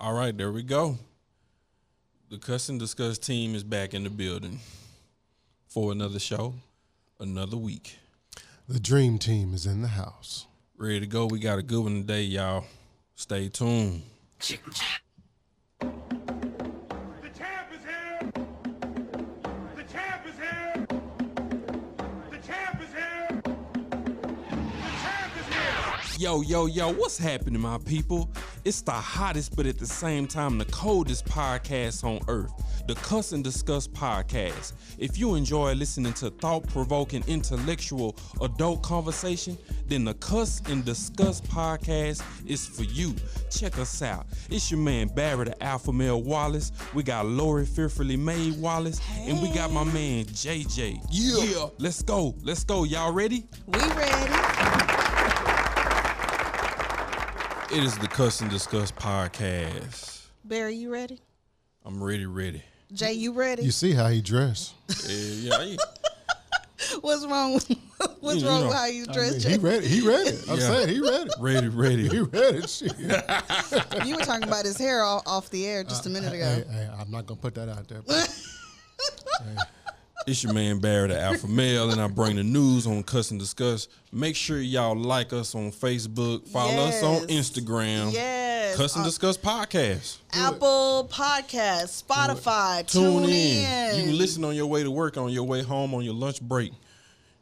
All right, there we go. The Cuss and Discuss team is back in the building for another show, another week. The dream team is in the house. Ready to go. We got a good one today, y'all. Stay tuned. The champ is here! The champ is here! The champ is here! The champ is here! Yo, yo, yo, what's happening, my people? It's the hottest, but at the same time, the coldest podcast on earth, the Cuss and Discuss podcast. If you enjoy listening to thought provoking, intellectual, adult conversation, then the Cuss and Discuss podcast is for you. Check us out. It's your man Barry, the Alpha Male Wallace. We got Lorrie Fearfully Made Wallace, and we got my man JJ. Yeah. Let's go. Let's go. Y'all ready? We ready? It is the Cuss and Discuss podcast. Barry, you ready? I'm ready, ready. Jay, you ready? You see how he dressed? Yeah, yeah. What's wrong? With, what's You wrong with how you I dress, mean, Jay? he ready. He ready. I'm Yeah. saying he ready. ready, ready. He ready. Shit. You were talking about his hair off, off the air just a uh, minute ago. Hey, hey, I'm not gonna put that out there. but It's your man Barry, the Alpha Male, and I bring the news on Cuss and Discuss. Make sure y'all like us on Facebook, follow us on Instagram. Yes. Cuss and on Discuss podcast. Apple Podcast, Spotify, Tune, tune, in. You can listen on your way to work, on your way home, on your lunch break.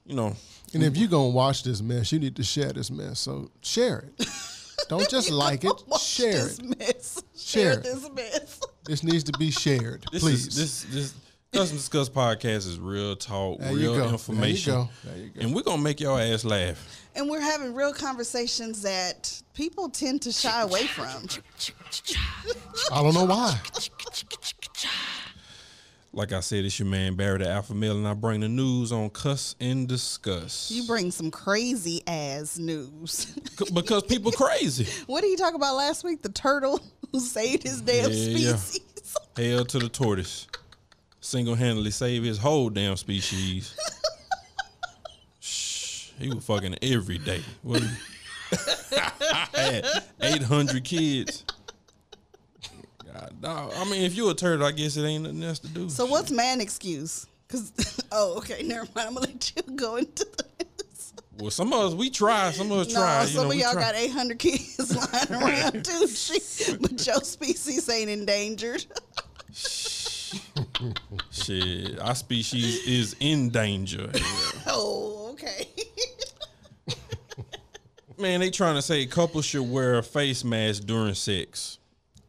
You know, and if you're gonna watch this mess, you need to share this mess. So share it. Don't just like it. Watch Share this it. mess. Share Share it. this mess. This needs to be shared, this please. is this this Cuss and Discuss podcast is real talk, There you real go. There you information, go. There you go. and we're gonna make your ass laugh. And we're having real conversations that people tend to shy away from. I don't know why. Like I said, it's your man Barry, the Alpha Male, and I bring the news on Cuss and Discuss. You bring some crazy ass news. Because people crazy. what did he talk about last week? The turtle who saved his damn Yeah, yeah. species. Hell to the tortoise. Single handedly save his whole damn species. Shh, he was fucking every day. What had 800 kids. God, dog. I mean, if you a turtle, I guess it ain't nothing else to do. So what's man excuse? Cause oh okay, never mind. I'm gonna let you go into this. Well, some of us, we try. Some of us No, try. you some know, of y'all try. got 800 kids lying around too. But your species ain't endangered. Shit, our species is in danger. oh, okay. Man, they trying to say couples should wear a face mask during sex.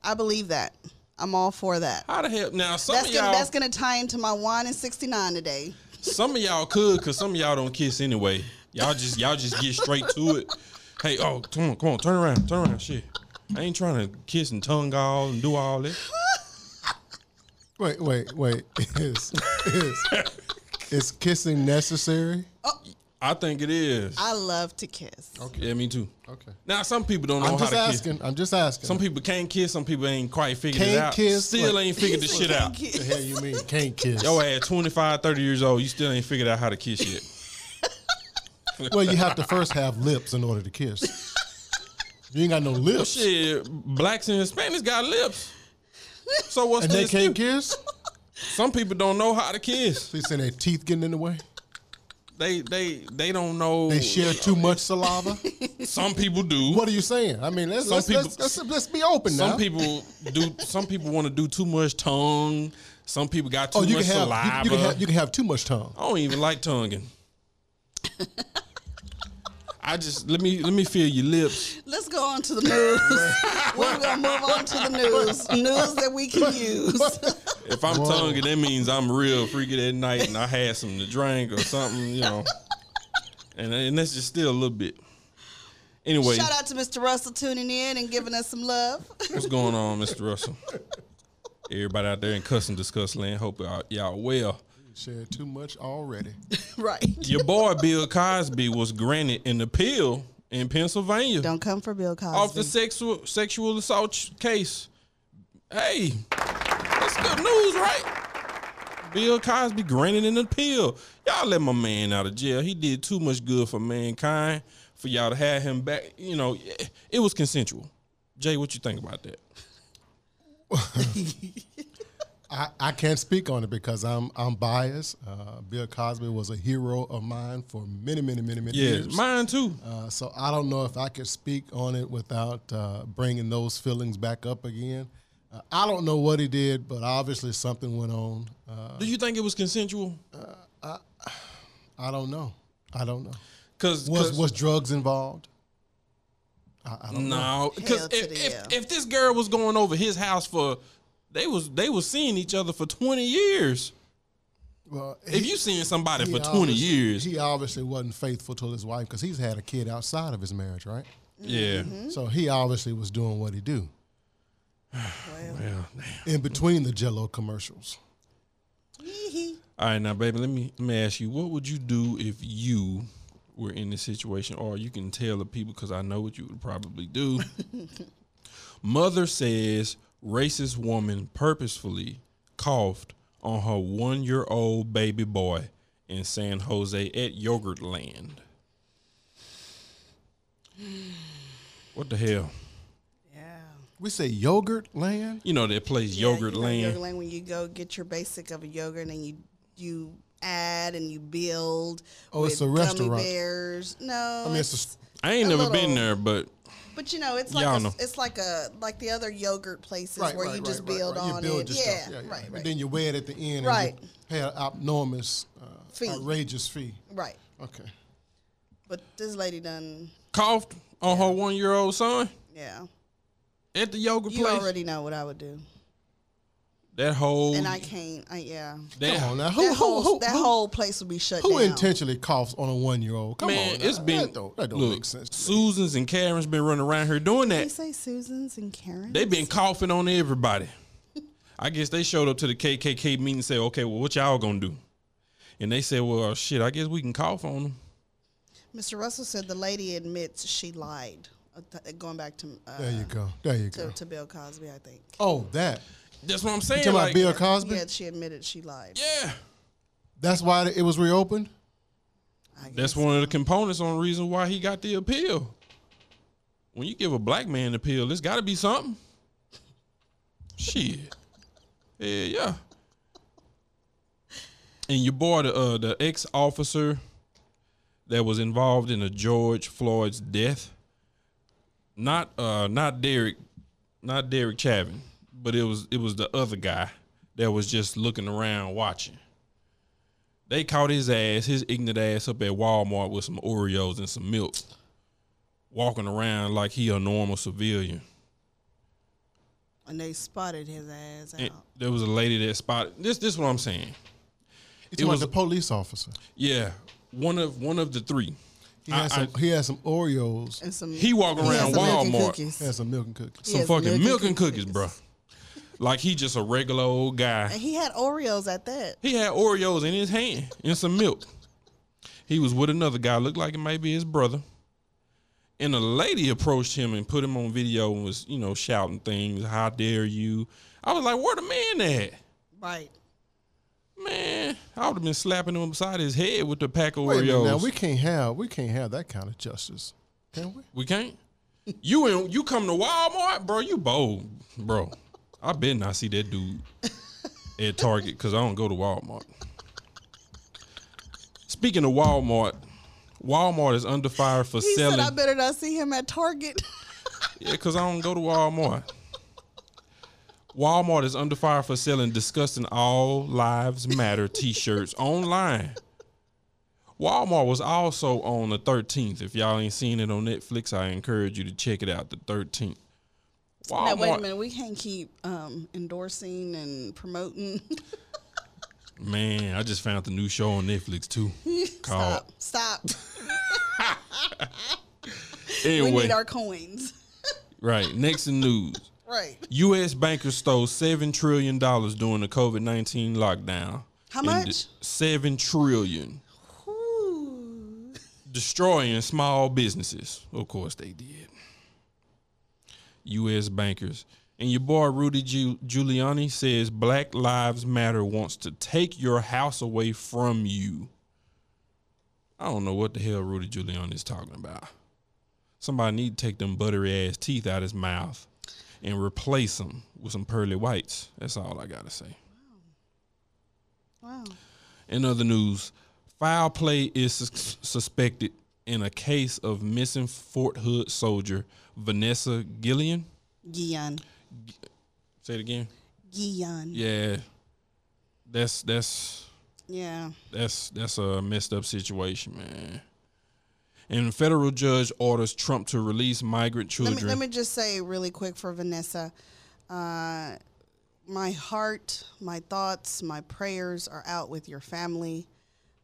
I believe that. I'm all for that. How the hell? Now, some That's of gonna y'all, that's gonna tie into my wine and 69 today. some of y'all could, cause some of y'all don't kiss anyway. Y'all just y'all just get straight to it. Hey, oh, come on, come on, turn around, turn around, shit. I ain't trying to kiss and tongue all and do all that. Wait, wait, wait. Is is is kissing necessary? I think it is. I love to kiss. Yeah, me too. Okay. Now, some people don't know I'm how just to asking. I'm just asking. kiss. Some people can't kiss. Some people ain't quite figured it Can't out. kiss, Still like- ain't figured the shit out. kiss. the hell you mean can't kiss? Yo, at 25, 30 years old, you still ain't figured out how to kiss yet. Well, you have to first have lips in order to kiss. You ain't got no lips, Shit, blacks and Hispanics got lips. So what's this? and the they excuse? can't kiss. Some people don't know how to kiss. They say their teeth getting in the way? They they they don't know. They share too much saliva. Some people do. What are you saying? I mean, let's Some let's, people- let's, let's, let's be open Some now. people do. Some people want to do too much tongue. Some people got oh, too oh, you much can have saliva. you, you can have you can have too much tongue. I don't even like tonguing. I just let me let me feel your lips. Let's go on to the news. We're gonna move on to the news. News that we can use. If I'm tonguing, that means I'm real freaky that night and I had something to drink or something, you know. And and that's just still a little bit. Anyway, Shout out to Mr. Russell tuning in and giving us some love. what's going on, Mr. Russell? Everybody out there in cuss and discuss land. Hope y'all, y'all well. Shared too much already. right. Your boy Bill Cosby was granted an appeal in Pennsylvania Don't come for Bill Cosby. off the sexual sexual assault case. Hey, that's good news, right? Bill Cosby granted an appeal. Y'all let my man out of jail. He did too much good for mankind for y'all to have him back. You know, it was consensual. Jay, what you think about that? I, I can't speak on it because I'm I'm biased. Uh, Bill Cosby was a hero of mine for many, many, many, many Yeah, years. mine too. Uh, so I don't know if I could speak on it without uh, bringing those feelings back up again. Uh, I don't know what he did, but obviously something went on. Uh, Do you think it was consensual? I don't know. I don't know. Because Was was drugs involved? I, I don't know. no, because if, if, if this girl was going over his house for they was they was seeing each other for twenty years. Well, If you seeing somebody for twenty years, he obviously wasn't faithful to his wife because he's had a kid outside of his marriage, right? yeah, Mm-hmm. So he obviously was doing what he do Well, well, damn. in between the Jello commercials. All right, now, baby, let me let me ask you, what would you do if you were in this situation, or you can tell the people because I know what you would probably do. Mother says racist woman purposefully coughed on her one-year-old baby boy in San Jose at Yogurt Land. What the hell? yeah. We say yogurt land. You know that place Yeah, Yogurt you know, Land. Yogurt Land when you go get your basic of a yogurt and you you add and you build. Oh, it's a restaurant. Gummy bears. No, I mean, it's a, I ain't a never been there, but but you know, it's like a, know. it's like a like the other yogurt places right, where right, you just right, build right. on you build it. your Yeah, stuff. Yeah, yeah. right, And then you weigh it at the end. Right. And you pay an abnormous, uh, Fee. outrageous fee. right. Okay. But this lady done, coughed on her one-year-old son yeah. at the yogurt You place. You already know what I would do, that whole and I can't. I, yeah. that, Come on now. Who, that who, whole who, that whole place would be shut who down. Who intentionally coughs on a one year old? Come Man, on. now. it's been that don't, that don't look, make sense. To me. Susans and Karen's been running around here doing that. They that. say Susans and Karen. They've been coughing on everybody. I guess they showed up to the KKK meeting and said, "Okay, well, what y'all gonna do?" And they said, "Well, shit, I guess we can cough on them." Mr. Russell said the lady admits she lied. Uh, going back to uh, There you go. There you to, go. to Bill Cosby, I think. Oh, that. That's what I'm You saying. talking about Bill Cosby? Yeah, she admitted she lied. yeah, That's why it was reopened? I guess. that's one of the components on the reason why he got the appeal. When you give a black man an appeal, it's got to be something. Shit. Yeah, yeah. And your boy, the uh, the ex officer that was involved in the George Floyd's death, not uh not Derek, not Derek Chauvin, but it was it was the other guy that was just looking around watching. They caught his ass, his ignorant ass, up at Walmart with some Oreos and some milk, walking around like he a normal civilian. And they spotted his ass out. And there was a lady that spotted this. This is what I'm saying. You talking was- about the police officer. Yeah, one of one of the three. He had, I- some, he had some Oreos. and some He walk he had around some milk and Walmart. cookies. He had some milk and cookies. He Some has milk fucking and milk and cookies. cookies, bro. Like he just a regular old guy. And he had Oreos at that. He had Oreos in his hand and some milk. He was with another guy, looked like it might be his brother. And a lady approached him and put him on video and was, you know, shouting things. How dare you? I was like, where the man at? Right. Man, I would have been slapping him upside his head with the pack of Wait a minute Oreos. now, we can't have we can't have that kind of justice, can we? We can't. You and you come to Walmart, bro. You bold, bro. I bet not see that dude at Target because I don't go to Walmart. Speaking of Walmart, Walmart is under fire for He selling. said I better not see him at Target. Yeah, because I don't go to Walmart. Walmart is under fire for selling disgusting All Lives Matter t shirts online. Walmart was also on the 13th. If y'all ain't seen it on Netflix, I encourage you to check it out the 13th. Now wait a minute, we can't keep um, endorsing and promoting. man, I just found the new show on Netflix too. Called Stop. Stop. anyway, We need our coins. right. Next in news. right. U.S. bankers stole seven trillion dollars during the COVID nineteen lockdown. How much? Seven trillion, Ooh. destroying small businesses. Of course they did. U.S. bankers and your boy Rudy Giuliani says Black Lives Matter wants to take your house away from you. I don't know what the hell Rudy Giuliani is talking about. Somebody need to take them buttery ass teeth out of his mouth and replace them with some pearly whites. That's all I gotta say. Wow. In other news, foul play is sus- suspected in a case of missing Fort Hood soldier Vanessa Guillén. Guillén. Say it again. Guillén. Yeah, that's that's Yeah. that's that's a messed up situation, man. And federal judge orders Trump to release migrant Let children. me let me just say really quick for Vanessa, uh, my heart, my thoughts, my prayers are out with your family.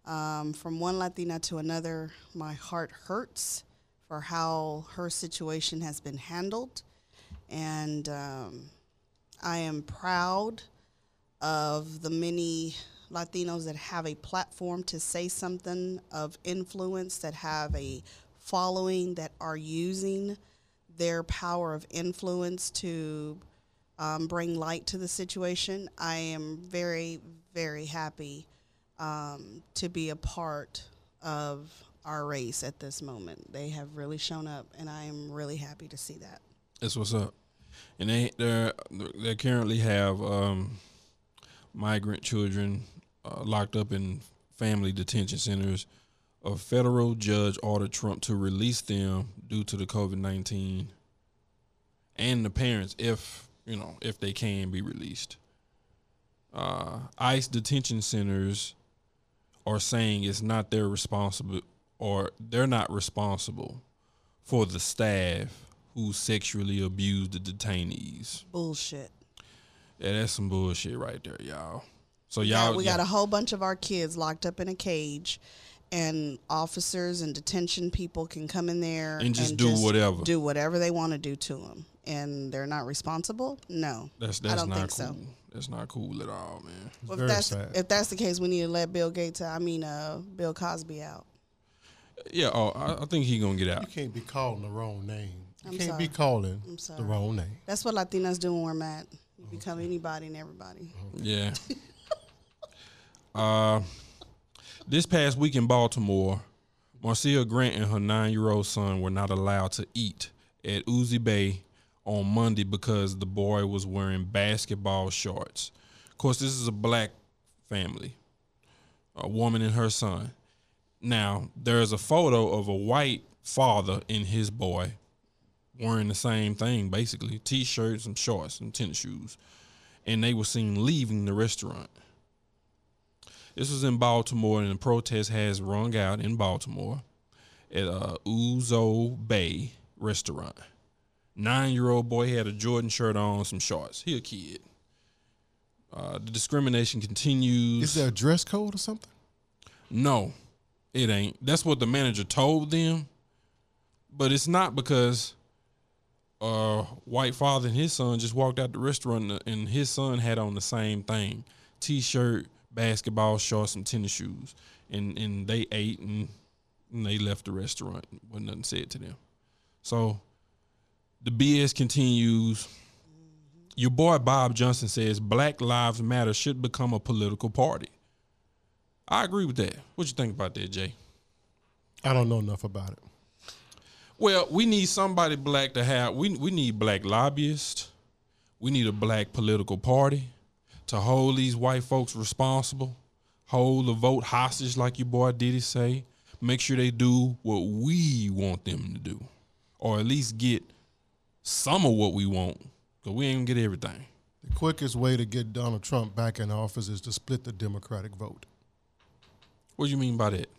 Um, from one Latina to another, my heart hurts for how her situation has been handled, and um, I am proud of the many Latinos that have a platform to say something of influence, that have a following, that are using their power of influence to um, bring light to the situation. I am very, very happy um, to be a part of our race at this moment. They have really shown up, and I am really happy to see that. That's what's up. And they they they currently have um, migrant children uh, locked up in family detention centers. A federal judge ordered Trump to release them due to the COVID nineteen, and the parents, if you know, if they can be released. Uh, ICE detention centers are saying it's not their responsible, or they're not responsible for the staff who sexually abused the detainees. Bullshit. Yeah, that's some bullshit right there, y'all. So Yeah, y'all, we got a whole bunch of our kids locked up in a cage, and officers and detention people can come in there And just do whatever. do whatever they want to do to them, and they're not responsible. No, that's I don't not think cool. so. That's not cool at all, man. Well, very if that's sad. if that's the case, we need to let Bill Gates. I mean, uh, Bill Cosby out. Yeah, oh, I, I think he gonna get out. You can't be calling the wrong name. You I'm can't sorry. be calling I'm the wrong name. That's what Latinas do when we're mad. We become anybody and everybody. Yeah. uh, this past week in Baltimore, Marcia Grant and her nine-year-old son were not allowed to eat at Ouzo Bay on Monday because the boy was wearing basketball shorts. Of course, this is a black family, a woman and her son. Now, there's a photo of a white father and his boy wearing the same thing, basically t-shirts and shorts and tennis shoes and they were seen leaving the restaurant. This was in Baltimore, and the protest has rung out in Baltimore at uh, Ouzo Bay restaurant. Nine-year-old boy had a Jordan shirt on, some shorts. He a kid. Uh, the discrimination continues. Is there a dress code or something? No, it ain't. That's what the manager told them. But it's not because uh white father and his son just walked out the restaurant and- his son had on the same thing. T-shirt, basketball shorts, and tennis shoes. And and they ate and, and they left the restaurant. Wasn't nothing said to them. So the BS continues. Your boy Bob Johnson says Black Lives Matter should become a political party. I agree with that. What you think about that, Jay? I don't know enough about it. Well, we need somebody black to have. We we need black lobbyists. We need a black political party to hold these white folks responsible, hold the vote hostage, like your boy Diddy say. Make sure they do what we want them to do, or at least get some of what we want. Cause we ain't gonna get everything. The quickest way to get Donald Trump back in office is to split the Democratic vote. What do you mean by that?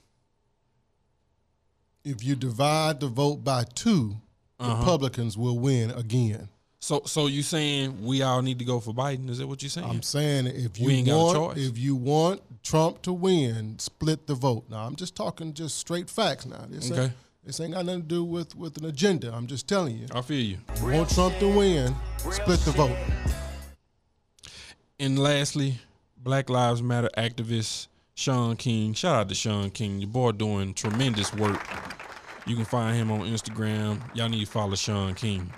If you divide the vote by 2 Uh-huh. Republicans will win again. So so you saying we all need to go for Biden? Is that what you're saying? I'm saying if you We ain't got a want choice. if you want Trump to win, split the vote. Now I'm just talking just straight facts now. This, Okay. ain't, this ain't got nothing to do with, with an agenda. I'm just telling you. I feel you. You want Trump to win, split the vote. And lastly, Black Lives Matter activist Shaun King. Shout out to Shaun King. Your boy doing tremendous work. You can find him on Instagram. Y'all need to follow Shaun King.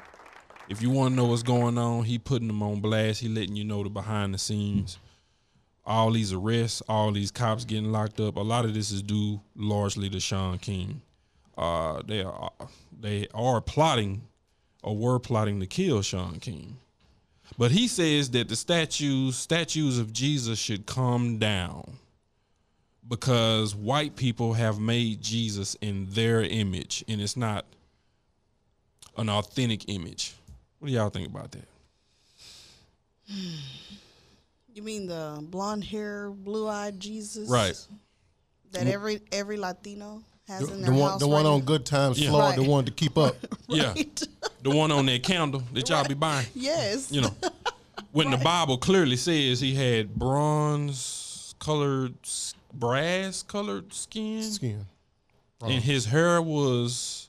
If you want to know what's going on, he putting them on blast. He letting you know the behind the scenes. All these arrests, all these cops getting locked up. A lot of this is due largely to Shaun King. Uh, they are they are plotting or were plotting to kill Shaun King. But he says that the statues statues of Jesus should come down because white people have made Jesus in their image and it's not an authentic image. What do y'all think about that? You mean the blonde hair, blue eyed Jesus? Right. That every every Latino has The, in the their one, house. the one right on? Good Times Yeah. Florida, the one to keep up. Yeah. The one on that candle that y'all be buying. Yes. You know. When the Bible clearly says he had bronze colored s- brass colored skin Skin. and uh-huh. his hair was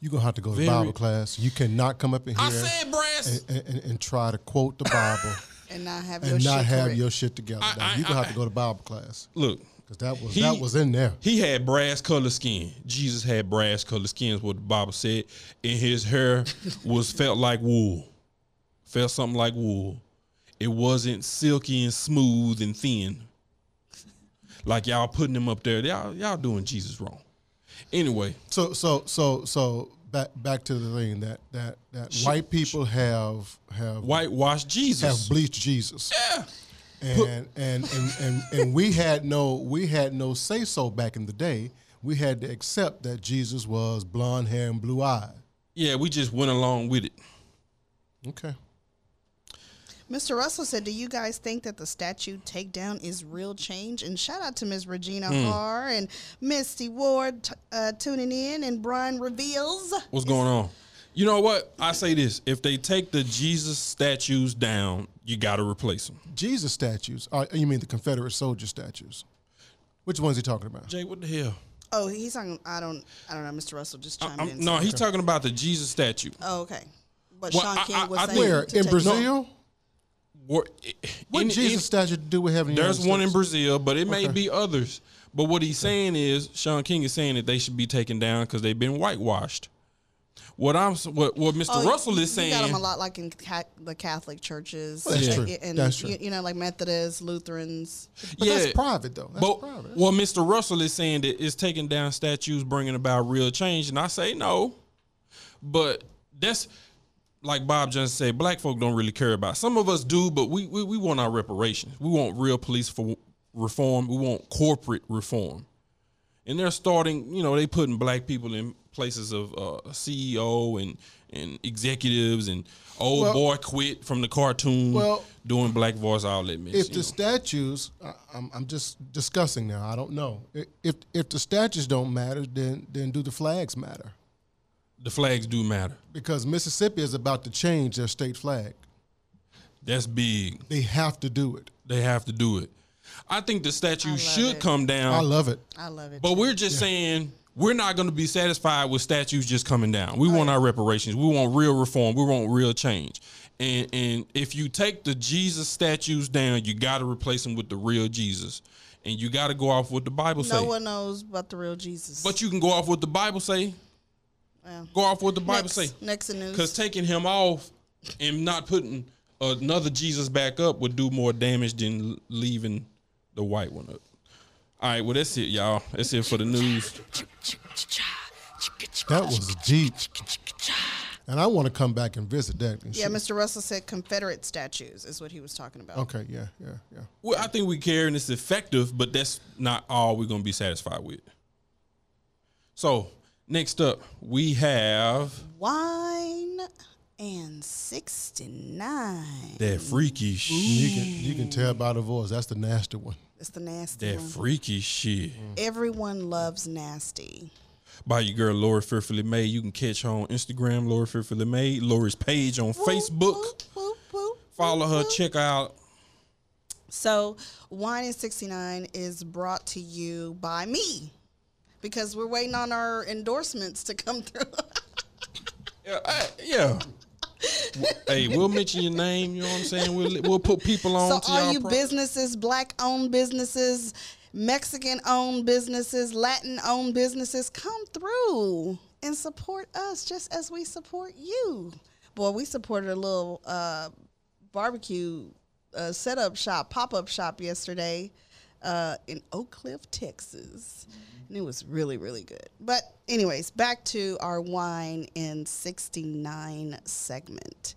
You're going to have to go to Bible class. You cannot come up in here I said brass. and, and, and try to quote the Bible and not have your and not shit have correct. your shit together. I- I- You're going to have to go to Bible class Look, because that was, He- that was in there. He had brass colored skin. Jesus had brass colored skin, is what the Bible said. And his hair was felt like wool. Felt something like wool. It wasn't silky and smooth and thin. Like y'all putting him up there. Y'all y'all doing Jesus wrong. Anyway, So so so so back back to the thing that that that white people have have whitewashed Jesus have bleached Jesus. Yeah. And, and and and and we had no we had no say so back in the day. We had to accept that Jesus was blonde hair and blue eyed. Yeah, we just went along with it. Okay. Mr. Russell said, "Do you guys think that the statue takedown is real change?" And shout out to Ms. Regina Hmm. R and Misty Ward t- uh, tuning in, and Brian reveals. What's going on? You know what? I say this: if they take the Jesus statues down, you got to replace them. Jesus statues. Uh, you mean the Confederate soldier statues? Which one's he talking about? Jay, what the hell? Oh, he's talking. I don't. I don't know. Mr. Russell just chimed I'm- in. no, he's talking about the Jesus statue. Oh, okay. But Well, Sean I- King I- was I saying Where to in take- Brazil? What, What in- Jesus in- statue to do with having? there's United one in Brazil, but it may Okay. be others. But what he's saying is, Shaun King is saying that they should be taken down because they've been whitewashed. What I'm, what, what Mr. Oh, Russell is You got saying, them a lot like in ca- the Catholic churches. That's uh, true. And, That's true. You, you know, like Methodists, Lutherans. But yeah, that's private though. That's but private. well, Mr. Russell is saying that it's taking down statues, bringing about real change, and I say no. But that's like Bob Johnson said, black folk don't really care about. it. Some of us do, but we, we we want our reparations. We want real police for reform. We want corporate reform, and they're starting. You know, they putting black people in places of uh, CEO and and executives and old Well- boy quit from the cartoon Well, doing black voice outlet mess. if the know. statues, I'm, I'm just discussing now. I don't know if if the statues don't matter, then then do the flags matter? The flags do matter. Because Mississippi is about to change their state flag. That's big. They have to do it. They have to do it. I think the statue should it. come down. I love it. I love it. but too. we're just saying we're not going to be satisfied with statues just coming down. We oh, want our reparations. We want real reform. We want real change. And and if you take the Jesus statues down, you got to replace them with the real Jesus. And you got to go off what the Bible no say. one knows about the real Jesus. but you can go off what the Bible say. Well, Go off what the Bible next, say. Next in news. Because taking him off and not putting another Jesus back up would do more damage than leaving the white one up. All right, well that's it, y'all. That's it for the news. That was deep. And I want to come back and visit that. and yeah, see- Mr. Russell said Confederate statues is what he was talking about. Okay, yeah, yeah, yeah. Well, I think we care and it's effective, but that's not all we're gonna be satisfied with. So next up, we have Wine and 69. that freaky shit. You can you can tell by the voice. That's the nasty one. It's the nasty That one. freaky shit. Mm. Everyone loves nasty. by your girl Lorrie Fearfully Made. You can catch her on Instagram, Lorrie Fearfully Made. Lorrie's page on Facebook. Whoop, whoop, whoop, Follow her, whoop. check her out. So, Wine and 69 is brought to you by me because we're waiting on our endorsements to come through. Yeah. I- yeah. hey, we'll mention your name. You know what I'm saying? We'll we'll put people on. so, all you pro- businesses, black owned businesses, Mexican owned businesses, Latin owned businesses, come through and support us just as we support you. Boy, we supported a little uh, barbecue uh, setup shop, pop up shop yesterday uh, in Oak Cliff, Texas. And it was really, really good. But anyways, back to our wine in 69 segment.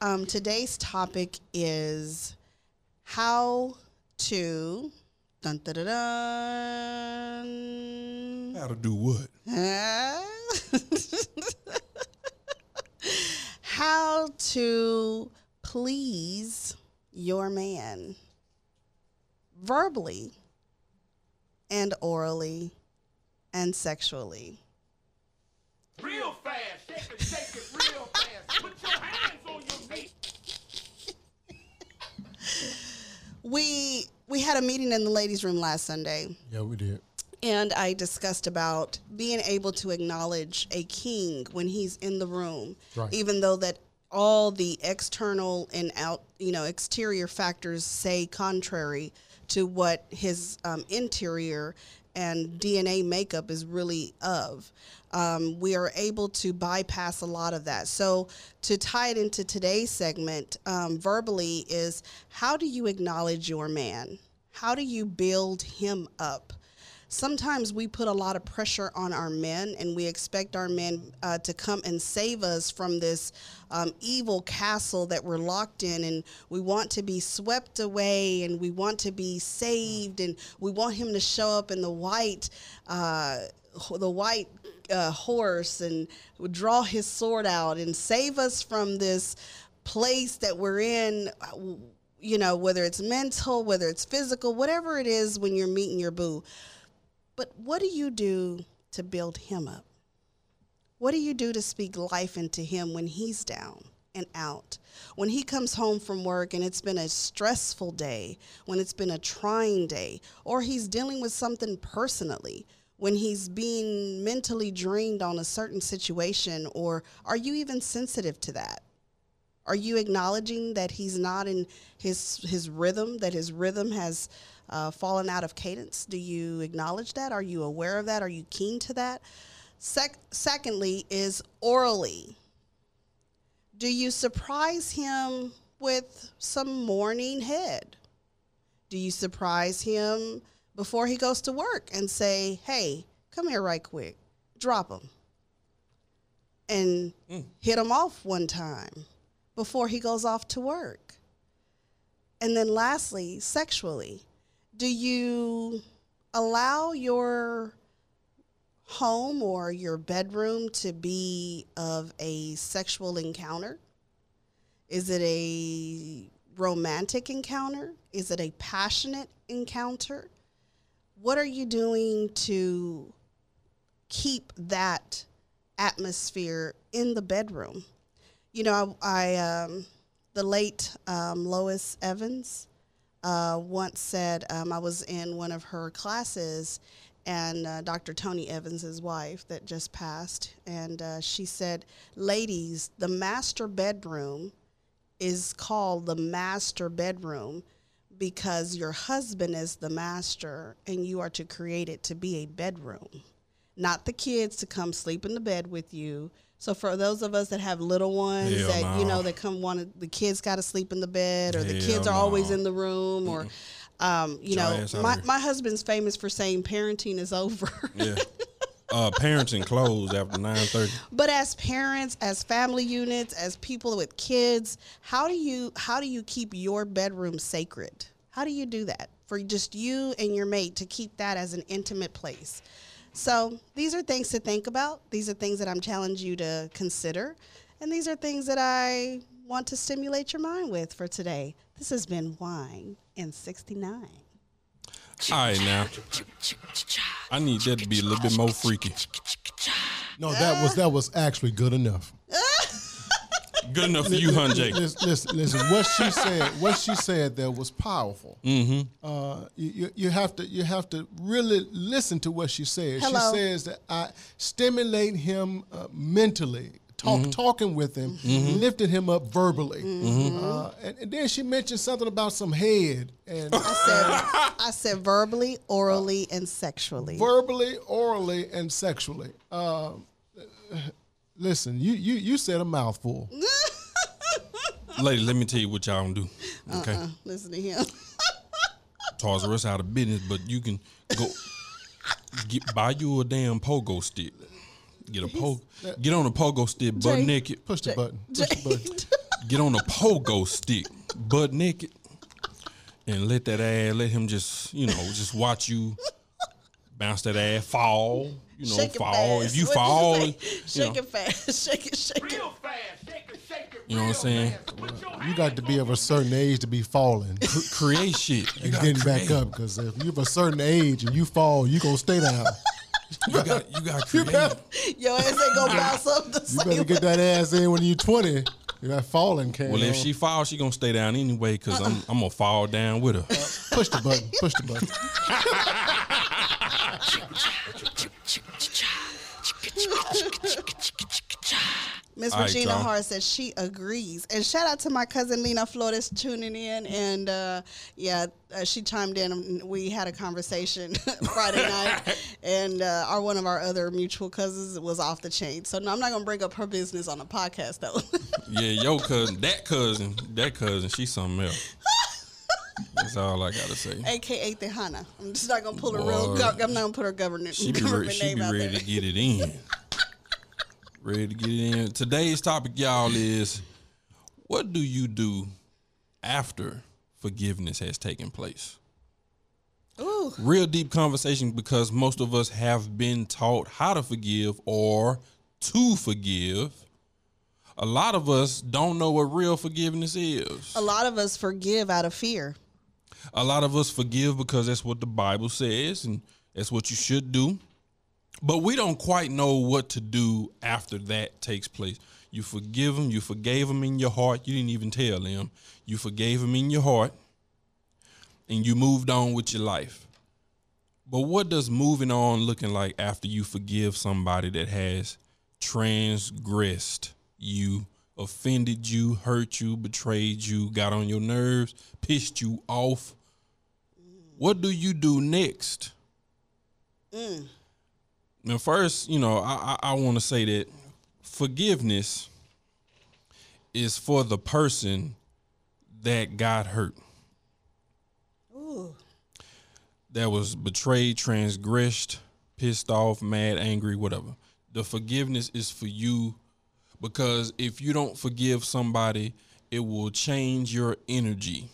Um, today's topic is how to. Dun, dun, dun, dun. How to do what? how to please your man verbally and orally and sexually. Real fast. Shake it, shake it real fast. Put your hands on your knee. We we had a meeting in the ladies' room last Sunday Yeah, we did. and I discussed about being able to acknowledge a king when he's in the room, Right. even though that all the external and out, you know, exterior factors say contrary to what his um, interior and DNA makeup is really of. Um, we are able to bypass a lot of that. So, to tie it into today's segment, um, verbally is how do you acknowledge your man? How do you build him up? Sometimes we put a lot of pressure on our men and we expect our men uh, to come and save us from this um, evil castle that we're locked in and we want to be swept away and we want to be saved and we want him to show up in the white uh, the white uh, horse and draw his sword out and save us from this place that we're in you know whether it's mental whether it's physical whatever it is when you're meeting your boo but what do you do to build him up? What do you do to speak life into him when he's down and out? When he comes home from work and it's been a stressful day, when it's been a trying day, or he's dealing with something personally, when he's being mentally drained on a certain situation, or are you even sensitive to that? Are you acknowledging that he's not in his his rhythm? That his rhythm has uh, fallen out of cadence? Do you acknowledge that? Are you aware of that? Are you keen to that? Sec- secondly, is orally. Do you surprise him with some morning head? Do you surprise him before he goes to work and say, "Hey, come here right quick, drop him," and hit him off one time before he goes off to work? And then lastly, sexually, do you allow your home or your bedroom to be of a sexual encounter? Is it a romantic encounter? Is it a passionate encounter? What are you doing to keep that atmosphere in the bedroom? You know, I, I um, the late um, Lois Evans uh, once said um, I was in one of her classes, and uh, Dr. Tony Evans, wife, that just passed, and uh, she said, "Ladies, the master bedroom is called the master bedroom." Because your husband is the master, and you are to create it to be a bedroom not the kids to come sleep in the bed with you. So for those of us that have little ones Hell that you know that come want the kids got to sleep in the bed or the Hell kids are always in the room or um, you know my, my husband's famous for saying parenting is over. Yeah. Uh, parenting closed after nine thirty. but as parents, as family units, as people with kids, how do you how do you keep your bedroom sacred? How do you do that for just you and your mate to keep that as an intimate place? So these are things to think about. These are things that I'm challenging you to consider, and these are things that I want to stimulate your mind with for today. This has been Wine in '69. All right, now. I need that to be a little bit more freaky. No, that was that was actually good enough. Good enough for you, hun, Jake. Listen, listen, listen, what she said, what she said there was powerful. Mm-hmm. Uh, you, you- you have to you have to really listen to what she says. Hello. She says that I stimulate him uh, mentally, talk talking with him, lifting him up verbally, uh, and, and then she mentioned something about some head and I said, I said verbally, orally, and sexually. verbally, orally, and sexually. Uh, listen, you you you said a mouthful. Lady, let me tell you what y'all gonna do. Okay. Uh, listen to him. Toss us out of business, but you can go get buy you a damn pogo stick. Get a po- get on a pogo stick, butt Jay. naked. Push the button. Push the button. Get on a pogo stick, butt naked, and let that ass. Let him just, you know, just watch you bounce that ass, fall. You know, shake fall. fast. If you What'd fall, you shake know, it fast. Shake it, shake it. Real fast. Shake it, shake it. You know what I'm saying? fast. You got to be of a certain age to be falling cr- create shit. And gotta getting back create. up. Because if you're of a certain age and you fall, you gonna stay down. You got, you got You create. Your ass ain't gonna bounce up the you same better get that ass in when you're 20. That falling can. Well, if she falls, she gonna stay down anyway, because I'm, uh-uh. I'm gonna fall down with her. push the button, push the button. Miss right, Regina y'all. Hart says she agrees. And shout out to my cousin Lena Flores tuning in. And uh, yeah, uh, she chimed in. and We had a conversation Friday night. And uh, our one of our other mutual cousins was off the chain. So no, I'm not going to bring up her business on the podcast, though. Yeah, your cousin, that cousin, that cousin, she's something else. That's all I gotta say. AKA Tejana. I'm just not to pull her real. Go- I'm not to put her government, She be, re- she be ready there. to get it in. ready to get it in. Today's topic, y'all, is what do you do after forgiveness has taken place? Ooh. Real deep conversation because most of us have been taught how to forgive or to forgive. A lot of us don't know what real forgiveness is. A lot of us forgive out of fear. A lot of us forgive because that's what the Bible says and that's what you should do. But we don't quite know what to do after that takes place. You forgive them, you forgave them in your heart. You didn't even tell them. You forgave them in your heart and you moved on with your life. But what does moving on looking like after you forgive somebody that has transgressed you, offended you, hurt you, betrayed you, got on your nerves, pissed you off? What do you do next? Mm. Now, first, you know, I, I, I want to say that forgiveness is for the person that got hurt. That was betrayed, transgressed, pissed off, mad, angry, whatever. The forgiveness is for you because if you don't forgive somebody, it will change your energy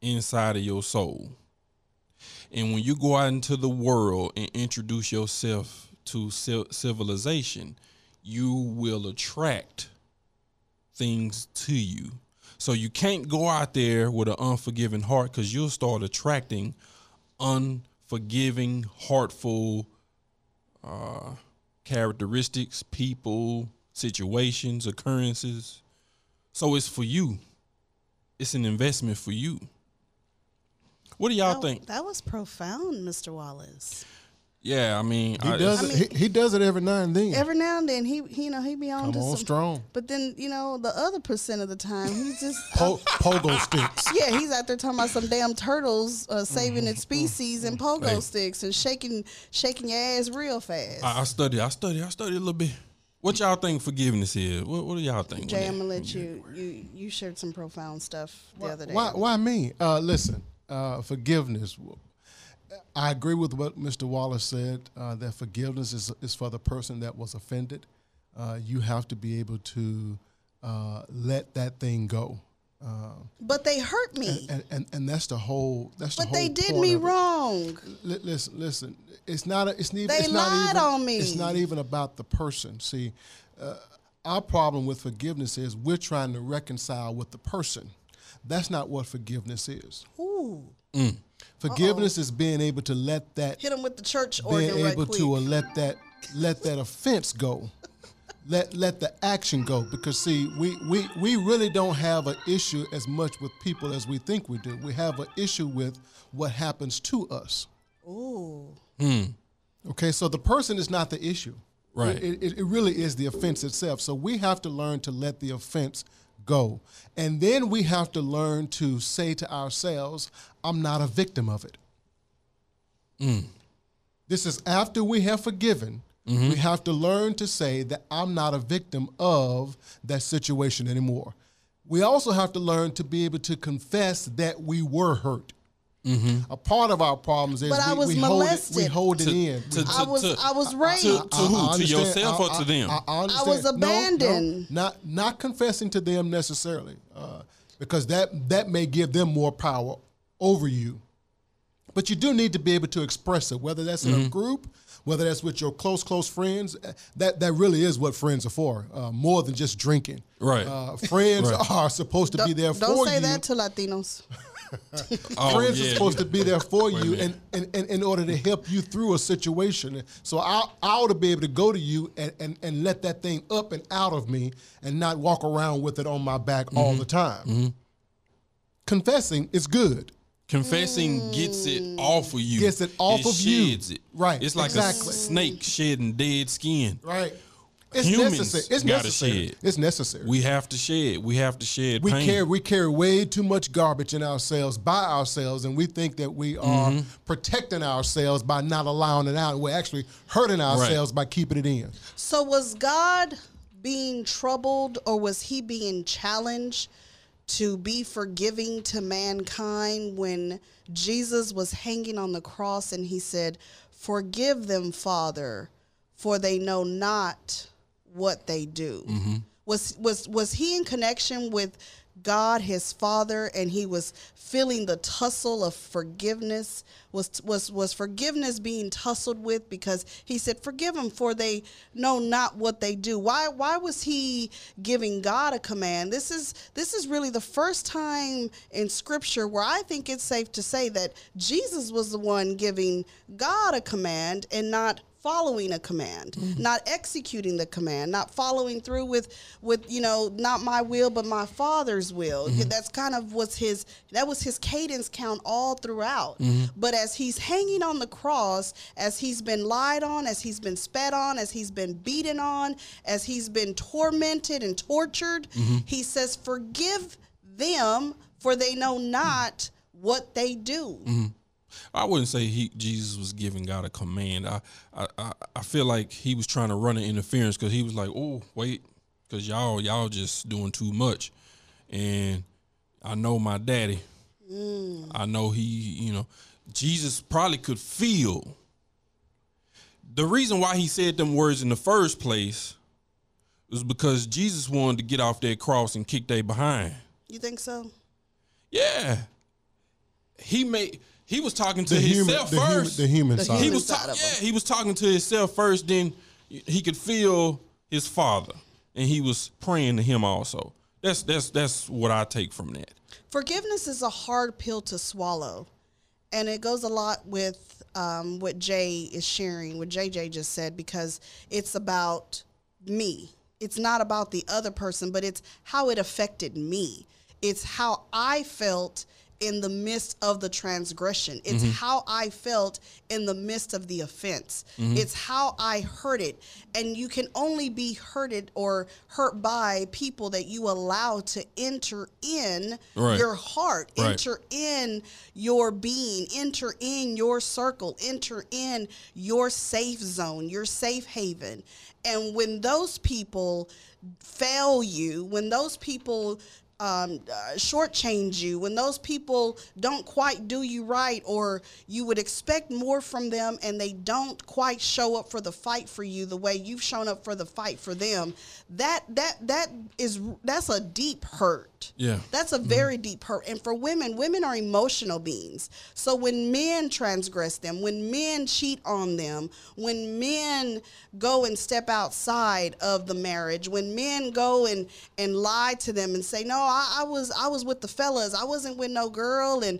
inside of your soul. And when you go out into the world and introduce yourself to civilization, you will attract things to you. So you can't go out there with an unforgiving heart because you'll start attracting unforgiving, heartful uh, characteristics, people, situations, occurrences. So it's for you. It's an investment for you. What do y'all That- think? That was profound, Mr. Wallace. Yeah, I mean, He I- does I it. he, he does it every now and then. Every now and then, he, he you know, he be on Come to on some. strong. But then, you know, the other percent of the time, he's just. Po- pogo sticks. yeah, he's out there talking about some damn turtles uh, saving its Mm-hmm. species and pogo Hey. sticks and shaking shaking your ass real fast. I, I study, I study, I study a little bit. What y'all think forgiveness is? What, what do y'all think? Jay, I'm gonna let you. You you shared some profound stuff the other day. Why, why me? Uh, listen, uh, forgiveness. I agree with what Mr. Wallace said uh, that forgiveness is, is for the person that was offended. Uh, you have to be able to uh, let that thing go. Uh, But they hurt me. and, and, and that's the whole. That's the But whole. they did me wrong. Li- listen, listen. It's not. A, it's neither. They it's not lied even, on me. It's not even about the person. See, uh, our problem with forgiveness is we're trying to reconcile with the person. That's not what forgiveness is. Ooh, Forgiveness is being able to let that, hit them with the church or being organ right able quick. to uh, let that, let that offense go. Let let the action go because see we, we we really don't have an issue as much with people as we think we do. We have an issue with what happens to us. Ooh, hmm. Okay, so the person is not the issue. Right. It, it, it really is the offense itself. So we have to learn to let the offense go. And then we have to learn to say to ourselves, I'm not a victim of it. Hmm. This is after we have forgiven. We have to learn to say that I'm not a victim of that situation anymore. We also have to learn to be able to confess that we were hurt. A part of our problems is But I we, was we hold it, we molested. hold it in. to- to- I was to- I was raped. to I- who? To understand. yourself I- or to them? I, I understand. was No, no, abandoned. not not confessing to them necessarily, uh, because that that may give them more power over you. But you do need to be able to express it, whether that's Mm-hmm. in a group, whether that's with your close close friends. Uh, That that really is what friends are for, uh, more than just drinking. Right. Uh, friends Right. are supposed to be there for you. don't say you. that to Latinos. Oh, friends yeah. are supposed to be there for you and, and, and in order to help you through a situation. So I, I ought to be able to go to you and, and, and let that thing up and out of me and not walk around with it on my back Mm-hmm. all the time. Confessing is good. Confessing gets it off of you. Gets it off of you. sheds it. Right, It's like exactly. a snake shedding dead skin. Right. It's Humans necessary. It's gotta necessary. shed. It's necessary. We have to shed. We have to shed we pain. carry we carry way too much garbage in ourselves by ourselves, and we think that we are Mm-hmm. protecting ourselves by not allowing it out. We're actually hurting ourselves by keeping it in. So was God being troubled or was he being challenged to be forgiving to mankind when Jesus was hanging on the cross and he said, "Forgive them, Father, for they know not what they do." Mm-hmm. Was was was he in connection with God his father and he was feeling the tussle of forgiveness was was was forgiveness being tussled with because he said forgive them for they know not what they do. Why why was he giving God a command? This is this is really the first time in scripture where I think it's safe to say that Jesus was the one giving God a command and not following a command mm-hmm. not executing the command not following through with with you know not my will but my father's will. Mm-hmm. That's kind of was his that was his cadence count all throughout. Mm-hmm. But as he's hanging on the cross as he's been lied on as he's been spat on as he's been beaten on as he's been tormented and tortured he says forgive them for they know not what they do I wouldn't say he Jesus was giving God a command. I I, I, feel like he was trying to run an interference because he was like, oh wait, because y'all y'all just doing too much, and I know my daddy. Mm. I know he, you know, Jesus probably could feel. The reason why he said them words in the first place was because Jesus wanted to get off that cross and kick they behind. you think so Yeah. He made he was talking to The human, himself the human, first. the human The side. he was side talking yeah, he was talking to himself first, then he could feel his father. And he was praying to him also. That's that's that's what I take from that. Forgiveness is a hard pill to swallow. And it goes a lot with um, what Jay is sharing, what JJ just said, because it's about me. It's not about the other person, but it's how it affected me. It's how I felt in the midst of the transgression. It's mm-hmm. how I felt in the midst of the offense. Mm-hmm. It's how I heard it. And you can only be hurted or hurt by people that you allow to enter in Right. your heart, Right. enter in your being, enter in your circle, enter in your safe zone, your safe haven. And when those people fail you, when those people um, uh, shortchange you, when those people don't quite do you right, or you would expect more from them and they don't quite show up for the fight for you the way you've shown up for the fight for them, that that that is that's a deep hurt. Yeah. That's a mm-hmm. very deep hurt. And for women, women are emotional beings. So when men transgress them, when men cheat on them, when men go and step outside of the marriage, when men go and, and lie to them and say, No, I, I was I was with the fellas, I wasn't with no girl, and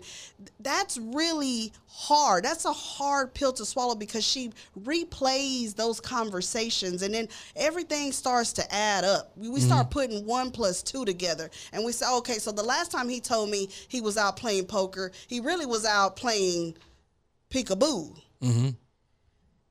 that's really hard. That's a hard pill to swallow because she replays those conversations and then everything starts to add up. We, we start mm. putting one plus two together and we say, okay, so the last time he told me he was out playing poker, he really was out playing peekaboo. Mm-hmm.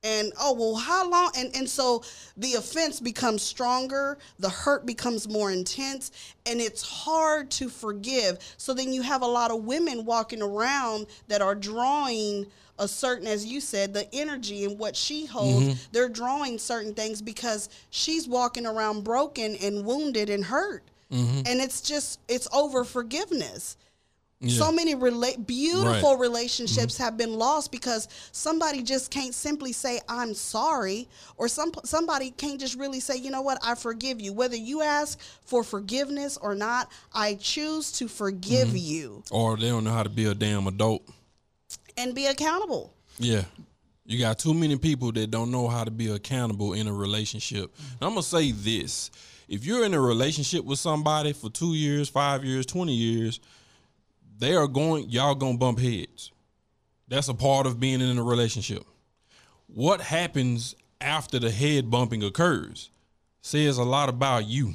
And oh well, how long? And and so the offense becomes stronger, the hurt becomes more intense, and it's hard to forgive. So then you have a lot of women walking around that are drawing a certain, as you said, the energy and what she holds. Mm-hmm. They're drawing certain things because she's walking around broken and wounded and hurt, mm-hmm. and it's just it's over forgiveness. So many rela- beautiful Right. relationships mm-hmm. have been lost because somebody just can't simply say I'm sorry, or some somebody can't just really say, you know what, I forgive you. Whether you ask for forgiveness or not, I choose to forgive mm-hmm. you Or they don't know how to be a damn adult. and be accountable. Yeah. You got too many people that don't know how to be accountable in a relationship. And I'm going to say this. If you're in a relationship with somebody for 2 years, 5 years, 20 years, they are going y'all going to bump heads. That's a part of being in a relationship. What happens after the head bumping occurs says a lot about you.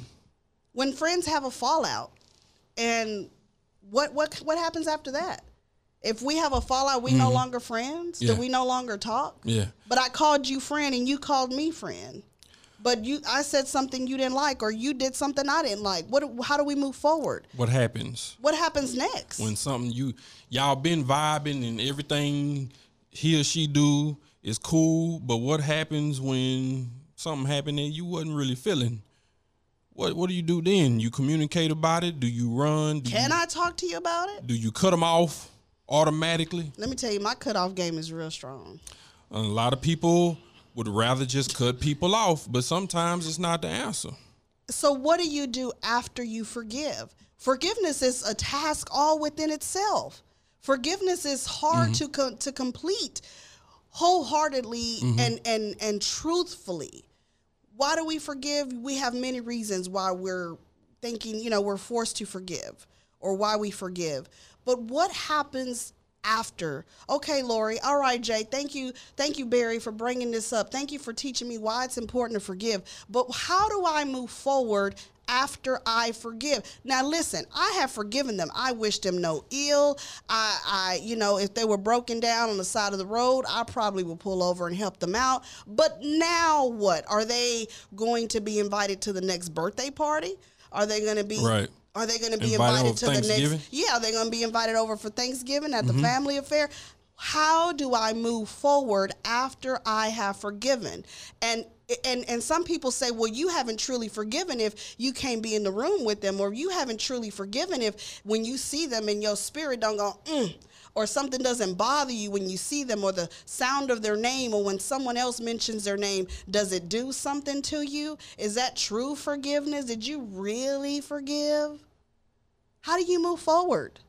When friends have a fallout, and what what what happens after that? If we have a fallout, we no longer friends. Mm-hmm. Yeah. Do we no longer talk? Yeah. But I called you friend and you called me friend. But you I said something you didn't like or you did something I didn't like. What how do we move forward? What happens? What happens next? when something you y'all been vibing and everything he or she do is cool, but what happens when something happened that you wasn't really feeling? What what do you do then? You communicate about it? Do you run? Do Can you, I talk to you about it? Do you cut them off automatically? Let me tell you, my cutoff game is real strong. A lot of people would rather just cut people off, but sometimes it's not the answer. So what do you do after you forgive? Forgiveness is a task all within itself. Forgiveness is hard mm-hmm. to co- to complete wholeheartedly mm-hmm. and and and truthfully. Why do we forgive? We have many reasons why we're thinking, you know, we're forced to forgive or why we forgive. But what happens after? Okay, Lorrie. All right, Jay. Thank you. Thank you, Barry, for bringing this up. Thank you for teaching me why it's important to forgive. But how do I move forward after I forgive. Now listen, I have forgiven them. I wish them no ill. I, I, you know, if they were broken down on the side of the road, I probably would pull over and help them out. But now what? Are they going to be invited to the next birthday party? Are they going to be Right. Are they going to be Invited invited to the next? Yeah, are they're going to be invited over for Thanksgiving at the Mm-hmm. family affair. How do I move forward after I have forgiven? And and and some people say, well, you haven't truly forgiven if you can't be in the room with them, or you haven't truly forgiven if when you see them in your spirit don't go, mm, or something doesn't bother you when you see them, or the sound of their name, or when someone else mentions their name, does it do something to you? Is that true forgiveness? Did you really forgive? How do you move forward?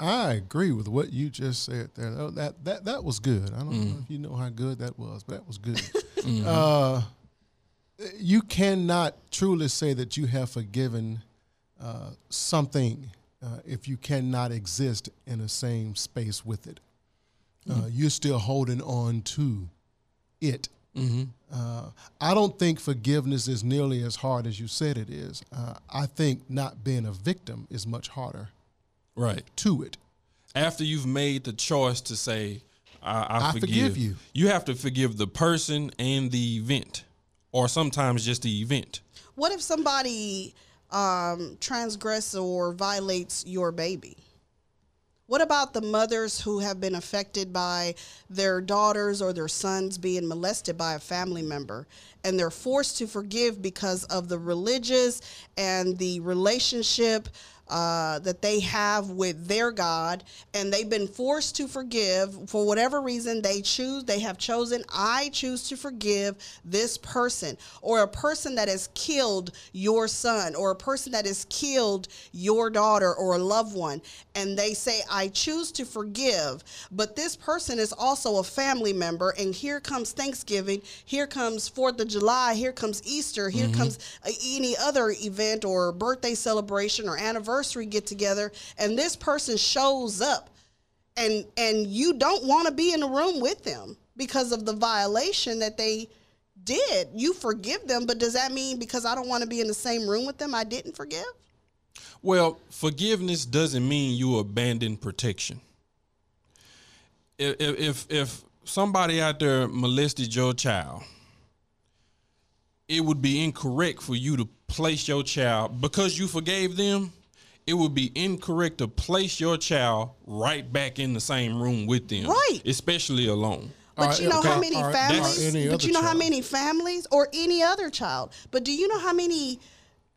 I agree with what you just said there. Oh, That that that was good. I don't know if you know how good that was, but that was good. uh, you cannot truly say that you have forgiven uh, something uh, if you cannot exist in the same space with it. Uh, you're still holding on to it. Uh, I don't think forgiveness is nearly as hard as you said it is. Uh, I think not being a victim is much harder Right. to it. After you've made the choice to say, I, I, I forgive, forgive you. you have to forgive the person and the event, or sometimes just the event. What if somebody um, transgress or violates your baby? What about the mothers who have been affected by their daughters or their sons being molested by a family member and they're forced to forgive because of the religious and the relationship uh, that they have with their God, and they've been forced to forgive for whatever reason they choose. They have chosen, I choose to forgive this person, or a person that has killed your son, or a person that has killed your daughter or a loved one, and they say, I choose to forgive, but this person is also a family member, and here comes Thanksgiving, here comes Fourth of July, here comes Easter, here comes uh, any other event or birthday celebration or anniversary get together, and this person shows up, and and you don't want to be in the room with them because of the violation that they did. You forgive them, but does that mean because I don't want to be in the same room with them, I didn't forgive? Well, forgiveness doesn't mean you abandon protection. If if if somebody out there molested your child, it would be incorrect for you to place your child because you forgave them. It would be incorrect to place your child right back in the same room with them, Right. Especially alone. But Or- you know how many or- or families? any But you know how many families or any other child? But do you know how many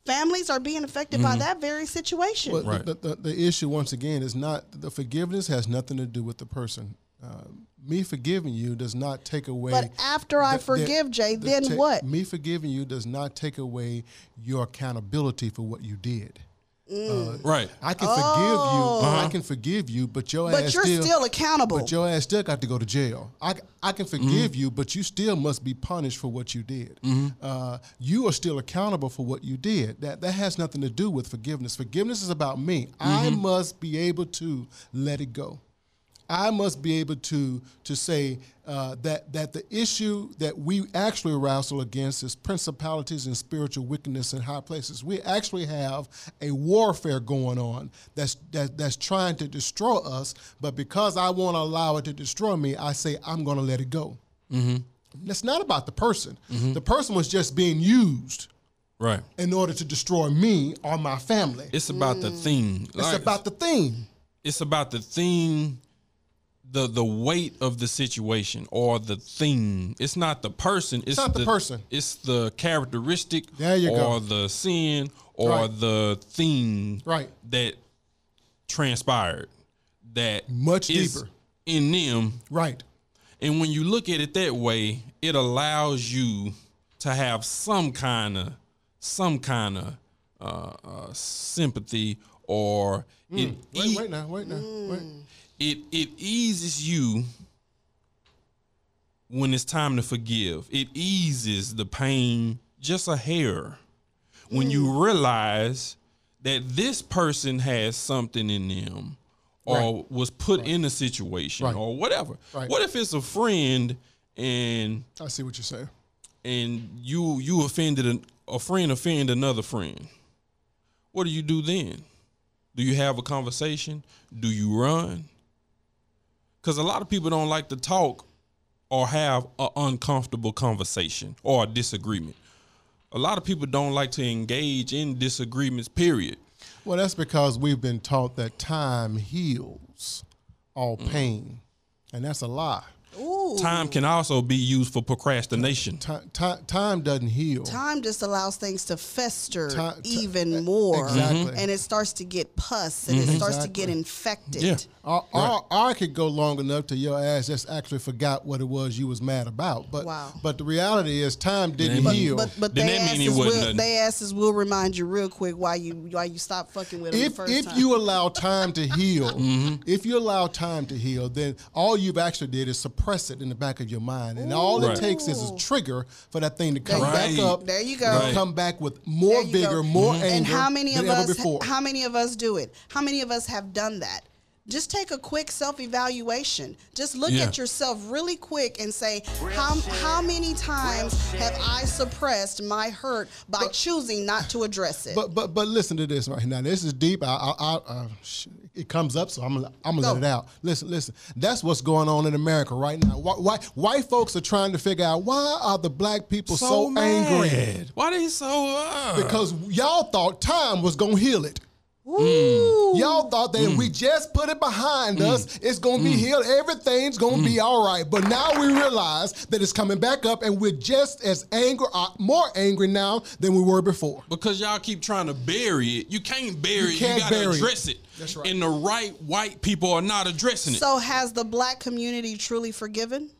families are being affected by that very situation. Well, Right. the, the, the issue once again is not the forgiveness has nothing to do with the person. Uh, me forgiving you does not take away. But after I the- the- forgive, Jay, the then ta- what? Me forgiving you does not take away your accountability for what you did. Mm. Uh, right. I can forgive you. Uh-huh. I can forgive you, but your but ass you're still, still, accountable. But your ass still got to go to jail. I, I can mm-hmm. forgive you, but you still must be punished for what you did. Mm-hmm. Uh, you are still accountable for what you did. That that has nothing to do with forgiveness. Forgiveness is about me. I mm-hmm. must be able to let it go. I must be able to to say uh, that that the issue that we actually wrestle against is principalities and spiritual wickedness in high places. We actually have a warfare going on that's that, that's trying to destroy us. But because I won't allow it to destroy me, I say I'm going to let it go. Mm-hmm. It's not about the person. The person was just being used Right. in order to destroy me or my family. It's, It's about the thing. Like, about the thing. it's about the thing the the weight of the situation or the thing it's not the person it's, not the person. it's the characteristic There you or go. the sin or Right. the thing Right. that transpired that Much deeper. in them Right. and when you look at it that way it allows you to have some kind of some kind of uh, uh, sympathy or it Hmm. Wait, wait now, wait now, wait. It it eases you when it's time to forgive. It eases the pain just a hair when you mm. realize that this person has something in them or was put in a situation Right. or whatever. Right. What if it's a friend and I see what you're saying. and you you offended an, a friend offend another friend? What do you do then? Do you have a conversation? Do you run? Because a lot of people don't like to talk or have an uncomfortable conversation or a disagreement. A lot of people don't like to engage in disagreements, period. Well, that's because we've been taught that time heals all Mm. pain, and that's a lie. Ooh. Time can also be used for procrastination. Time, time, time doesn't heal. Time just allows things to fester Ti- ti- even more. Exactly. And it starts to get pus and it starts to get infected. Yeah. Or, or, or it could go long enough to your ass just actually forgot what it was you was mad about. But Wow. but the reality is time didn't But- heal. But but Then they that mean it asses will they asses will remind you real quick why you why you stop fucking with them if the first if time. you allow time to heal, Mm-hmm. if you allow time to heal, then all you've actually did is suppress it in the back of your mind, and all Right. it takes is a trigger for that thing to come you back up. There you go. Right. Come back with more There vigor, go. more Mm-hmm. anger. and how many than of us before. how many of us do it how many of us have done that just take a quick self-evaluation just look Yeah. at yourself really quick and say how, how many times have i suppressed my hurt by choosing not to address it But but but listen to this right now. This is deep. I, I, I, uh, it comes up, so I'm gonna I'm gonna Go. let it out. Listen, listen. That's what's going on in America right now. Why, why white folks are trying to figure out why are the black people so, angry? mad. Why they so uh, Because y'all thought time was gonna heal it. Ooh. Y'all thought that if we just put it behind mm. us, it's gonna be healed. Everything's gonna be all right. But now we realize that it's coming back up, and we're just as angry, uh, more angry now than we were before. because y'all keep trying to bury it. You can't bury it. can't you gotta bury it. address it. That's right. And the right white people are not addressing it. so has the black community truly forgiven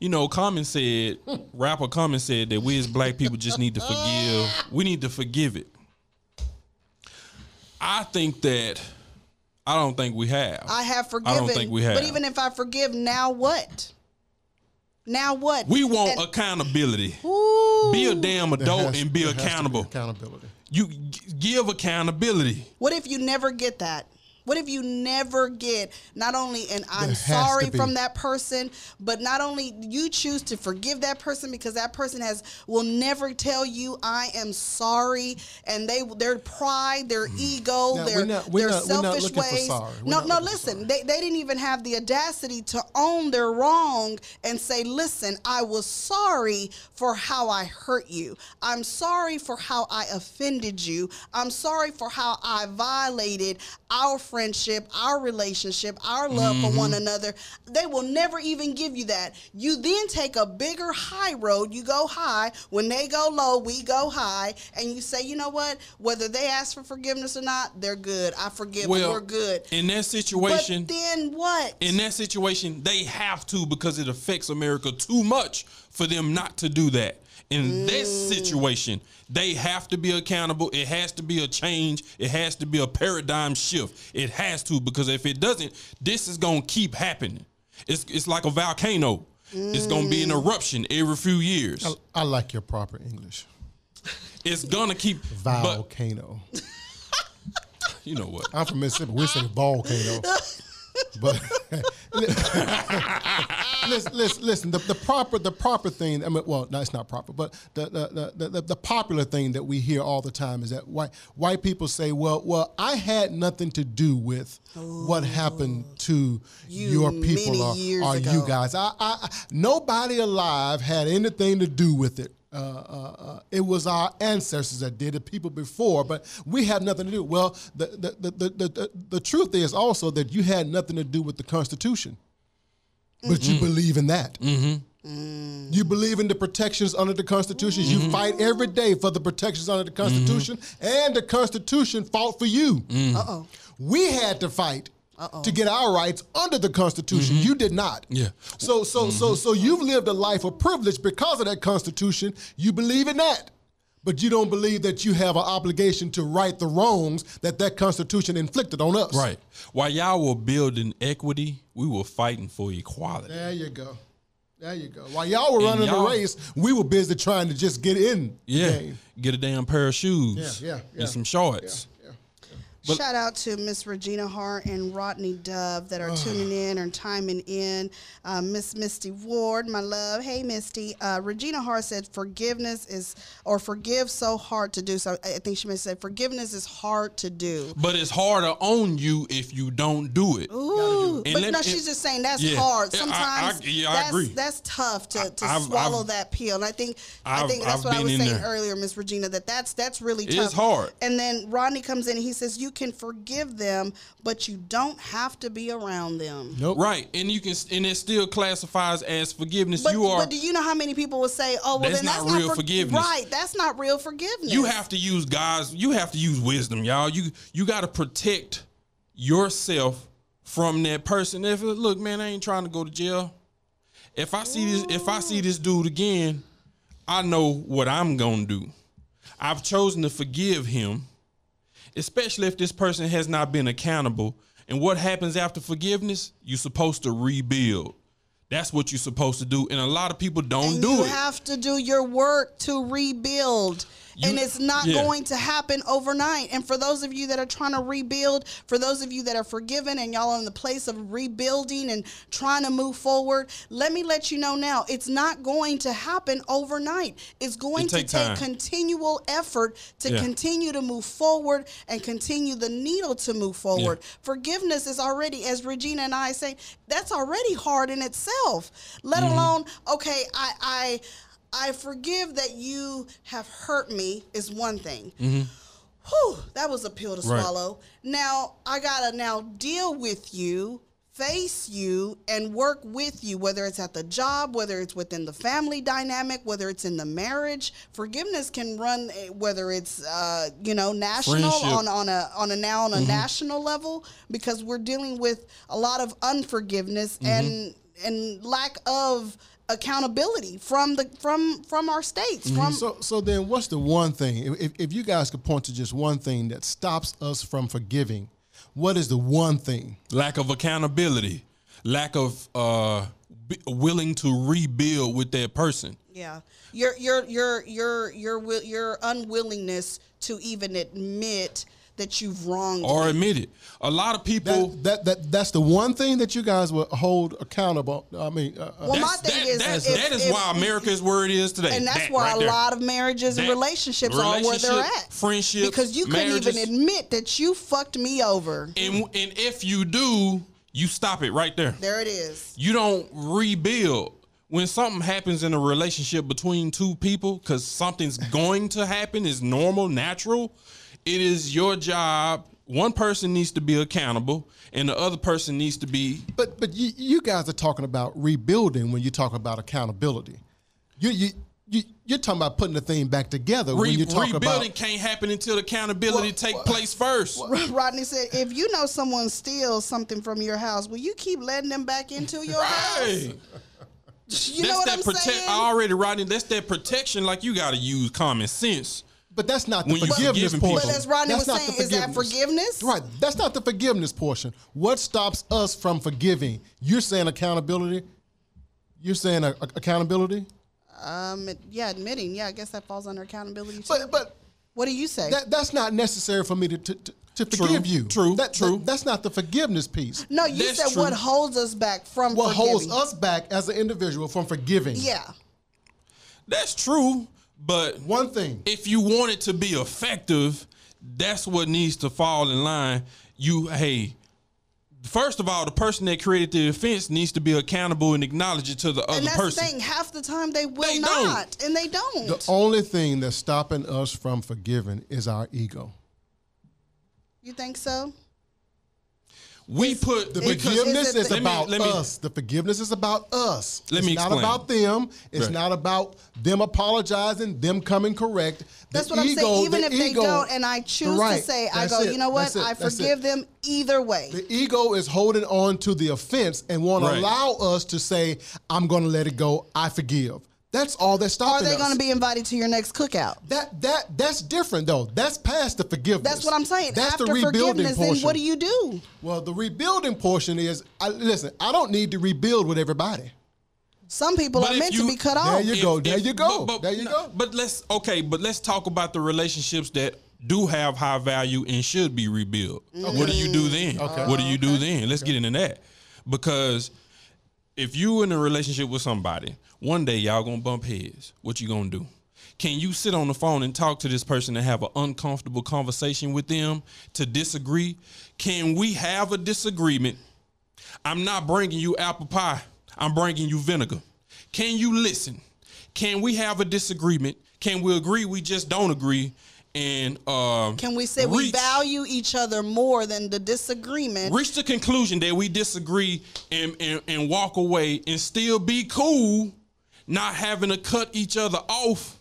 you know, Common said, rapper Common said that we as black people just need to forgive. We need to forgive it. I think that I don't think we have. i have forgiven. I forgiven don't think we have. but even if i forgive now what now what we want And- accountability. Ooh. Be a damn adult has- and be there has to accountable. accountability. you g- give accountability. What if you never get that? What if you never get not only an I'm sorry from that person, but not only you choose to forgive that person because that person has will never tell you I am sorry, and they their pride, their ego, Now, their we're not- we're their not- selfish ways. No, no, listen, they they didn't even have the audacity to own their wrong and say, listen, I was sorry for how I hurt you. I'm sorry for how I offended you. I'm sorry for how I violated our friendship, our relationship, our love for Mm-hmm. one another. They will never even give you that. You then take a bigger high road. You go high. When they go low, we go high. And you say, you know what? Whether they ask for forgiveness or not, they're good. I forgive them. We're good. in that situation, But then what? in that situation, they have to because it affects America too much for them not to do that. In this Mm. situation, they have to be accountable. It has to be a change. It has to be a paradigm shift. It has to because if it doesn't, this is gonna keep happening. It's it's like a volcano. It's gonna be an Mm. eruption every few years. I, I like your proper English. It's gonna keep. But Volcano. you know what? I'm from Mississippi. We say volcano. But listen, listen, listen. The, the proper, the proper thing. I mean, well, no, it's not proper, but the the, the the the popular thing that we hear all the time is that white white people say, "Well, well, I had nothing to do with what happened to You your people or, or you guys. I, I- nobody alive had anything to do with it." Uh, uh, uh, it was our ancestors that did it, people before, but we had nothing to do. Well, the the, the, the, the, the, the truth is also that you had nothing to do with the Constitution, but Mm-hmm. you believe in that. You believe in the protections under the Constitution. You fight every day for the protections under the Constitution, and the Constitution fought for you. Uh oh. We had to fight to get our rights under the Constitution. Mm-hmm. You did not. Yeah. So so so mm-hmm. so you've lived a life of privilege because of that Constitution. You believe in that. But you don't believe that you have an obligation to right the wrongs that that Constitution inflicted on us. Right. While y'all were building equity, we were fighting for equality. There you go. There you go. While y'all were running y'all- the race, we were busy trying to just get in Yeah. Get a damn pair of shoes. Yeah, yeah, yeah. And some shorts. But- Shout out to Miss Regina Hart and Rodney Dove that are tuning in and timing in. Uh, Miss Misty Ward, my love. Hey, Misty. Uh, Regina Hart said forgiveness is, or forgive so hard to do. So I I think she may to say forgiveness is hard to do. But it's harder on you if you don't do it. Ooh, And but let no, me- she's just saying that's Yeah. hard. Yeah, I- Sometimes I- yeah, I that's, agree. that's tough to, to I've- swallow I've- that pill. And I think I I've- think that's I've what I was saying there. earlier, Miss Regina. That that's that's really tough. It's tough. hard. And then Rodney comes in and he says you can forgive them, but you don't have to be around them. Nope. Right. And you can and it still classifies as forgiveness. But, you are but do you know how many people will say, "Oh, well, That's then that's not real for- forgiveness. Right, that's not real forgiveness. you have to use God's you have to use wisdom, y'all. You you gotta protect yourself from that person. If look, man, I ain't trying to go to jail. If I see this if I see this dude again, I know what I'm gonna do. I've chosen to forgive him, especially if this person has not been accountable. And what happens after forgiveness? You're supposed to rebuild. That's what you're supposed to do. And a lot of people don't and do you it. You have to do your work to rebuild. You- and it's not yeah. going to happen overnight. And for those of you that are trying to rebuild, for those of you that are forgiven and y'all are in the place of rebuilding and trying to move forward, let me let you know now, it's not going to happen overnight. It's going It to take take time. continual effort to Yeah. continue to move forward and continue the needle to move forward. Forgiveness is already, as Regina and I say, that's already hard in itself. Let Mm-hmm. alone, okay, I, I, I forgive that you have hurt me is one thing. Whew, that was a pill to Mm-hmm. Right. swallow. Now I gotta now deal with you, face you, and work with you, whether it's at the job, whether it's within the family dynamic, whether it's in the marriage. Forgiveness can run eh, whether it's uh, you know national Friendship. Mm-hmm. on on a on a now on a national level because we're dealing with a lot of unforgiveness Mm-hmm. and and lack of accountability from the from from our states Mm-hmm. from So, so then, what's the one thing? If, if you guys could point to just one thing that stops us from forgiving, what is the one thing? lack of accountability, lack of uh, b- willing to rebuild with that person. Yeah, your your your your your your unwillingness to even admit that you've wronged. Or me. admit it. A lot of people. That, that that that's the one thing that you guys will hold accountable. I mean, uh, uh, Well, my that's, thing that, is, that's, if- that is if- why America is where it is today. and that's That why right a there. lot of marriages and That- relationships are where they're at. friendships, because you couldn't even admit that you fucked me over. and, and if you do, you stop it right there. There it is. You don't rebuild. When something happens in a relationship between two people, because something's going to happen, is normal, natural, it is your job one person needs to be accountable and the other person needs to be But but you, you guys are talking about rebuilding when you talk about accountability. You you you you're talking about putting the thing back together when re- you talk about rebuilding about. can't happen until accountability What- take what- place first. Rodney said, if you know someone steals something from your house, will you keep letting them back into your house? Right. You know that's what that I'm protect saying? already Rodney, that's that protection like you gotta use common sense. But that's not the When forgiveness portion. But as Rodney That's was not the saying, is that forgiveness? Right. That's not the forgiveness portion. What stops us from forgiving? You're saying accountability. You're saying a, a- accountability. Um, yeah, admitting. Yeah, I guess that falls under accountability too. But but what do you say? that that's not necessary for me to to, to, to True, forgive you. true, That, true. that- that's not the forgiveness piece. no, you That's said true. what holds us back from forgiving. What holds us back as an individual from forgiving? Yeah. That's true, but One thing. if you want it to be effective, that's what needs to fall in line. You hey, first of all, the person that created the offense needs to be accountable and acknowledge it to the other And that's person. the thing. Half the time they will They don't. not, and they don't. The only thing that's stopping us from forgiving is our ego. you think so? We put The forgiveness is it is, the- Let me- about let me- us. The forgiveness is about us. Let it's me not about them. It's Right. not about them apologizing, them coming correct. The That's what I'm saying. Even the if they ego- don't, and I choose Right. to say, I go, it. you know what? It. I forgive them either way. The ego is holding on to the offense and won't Right. allow us to say, "I'm going to let it go. I forgive." That's all that's Are stopping they going to be invited to your next cookout? that that that's different though. That's past the forgiveness. That's what I'm saying. That's After the rebuilding forgiveness, portion. then what do you do? Well, the rebuilding portion is I, listen. I don't need to rebuild with everybody. Some people But are meant you- to be cut off. There off. you go. There you go. But, but- there you no, go. But let's okay, but let's talk about the relationships that do have high value and should be rebuilt. What do you do then? Okay. What do you do then? Let's get into that. Because if you in a relationship with somebody, one day y'all gonna bump heads. What you gonna do? Can you sit on the phone and talk to this person and have an uncomfortable conversation with them to disagree? Can we have a disagreement I'm not bringing you apple pie. I'm bringing you vinegar. Can you listen? Can we have a disagreement? Can we agree we just don't agree? And um, Can we say we value each other more than the disagreement? reach the conclusion that we disagree and, and, and walk away and still be cool, not having to cut each other off?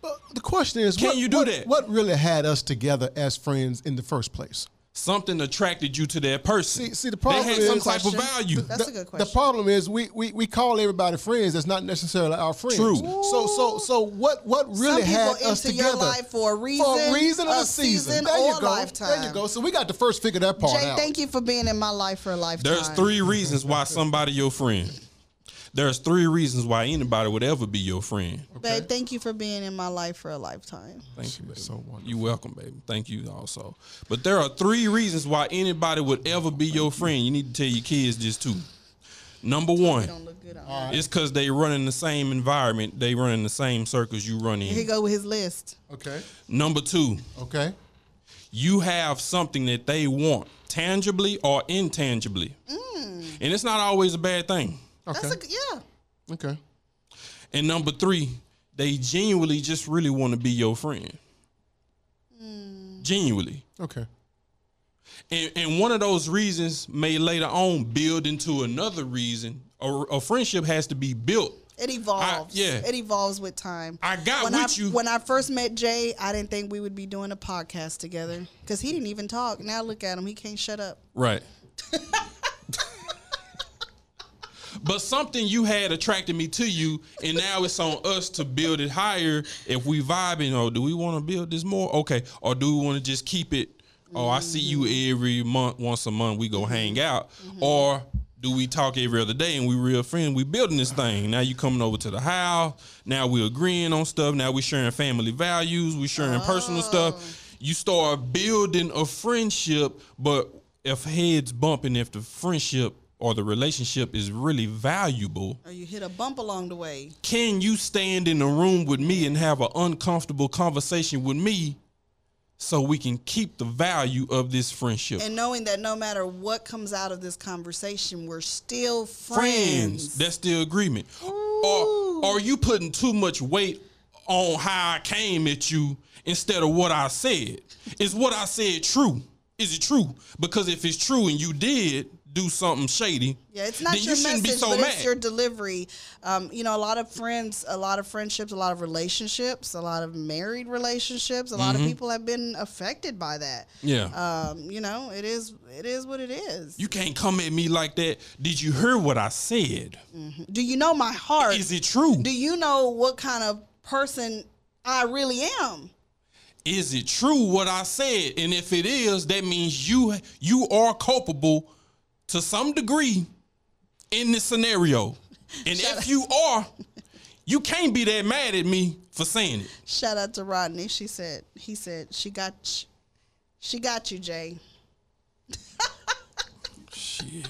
But the question is, Can what, you do what- that? What really had us together as friends in the first place? Something attracted you to that person. See- see, the problem they had is- some type of value. That's the, a good question. The problem is we, we we call everybody friends. That's not necessarily our friends. True. So so so what what really people had us enter together your life for a reason, For a reason, reason and a a season. season, there or you a go. lifetime. There you go. So we got to first figure that part Jay, out. thank you for being in my life for a lifetime. There's three reasons why somebody your friend. There's three reasons why anybody would ever be your friend. Babe, thank you for being in my life for a lifetime. Thank you, baby. so wonderful. You're welcome, baby. Thank you also. But there are three reasons why anybody would ever be your friend. You need to tell your kids this too. Number one, Don't look good on it's because they run in the same environment. They run in the same circles you run Here he go with his list. Okay. Number two, Okay. you have something that they want, tangibly or intangibly, Mm. and it's not always a bad thing. Okay. That's a yeah. okay. And number three, they genuinely just really want to be your friend. Mm. Genuinely. Okay. And, and one of those reasons may later on build into another reason. A, a friendship has to be built. It evolves. yeah. It evolves with time. I got when with I, you. When I first met Jay, I didn't think we would be doing a podcast together because he didn't even talk. Now look at him; he can't shut up. Right. but something you had attracted me to you, and now it's on us to build it higher. If we vibing, or do we want to build this more? Okay. Or do we want to just keep it? Oh, I see you every month, once a month, we go mm-hmm. hang out. Mm-hmm. Or do we talk every other day and we real friends? We building this thing. Now you coming over to the house. Now we agreeing on stuff. Now we sharing family values. We sharing personal stuff. Oh. You start building a friendship, but if heads bumping, if the friendship or the relationship is really valuable, Or you hit a bump along the way. can you stand in a room with me and have an uncomfortable conversation with me so we can keep the value of this friendship? And knowing that no matter what comes out of this conversation, we're still friends. friends. That's the agreement. Or are you putting too much weight on how I came at you instead of what I said? Is what I said true? Is it true? Because if it's true and you did do something shady, Yeah, it's not your you message, be so but mad. it's your delivery. Um, you know, a lot of friends, a lot of friendships, a lot of relationships, a lot of married relationships. A lot of people have been affected by that. Mm-hmm. yeah. Um, you know, it is it is what it is. you can't come at me like that. Did you hear what I said? Do you know my heart? Is it true? Do you know what kind of person I really am? is it true what I said? And if it is, that means you you are culpable to some degree in this scenario. And if you are, you can't be that mad at me for saying it. Shout out to Rodney. She said he said she got she got you, Jay. Shit.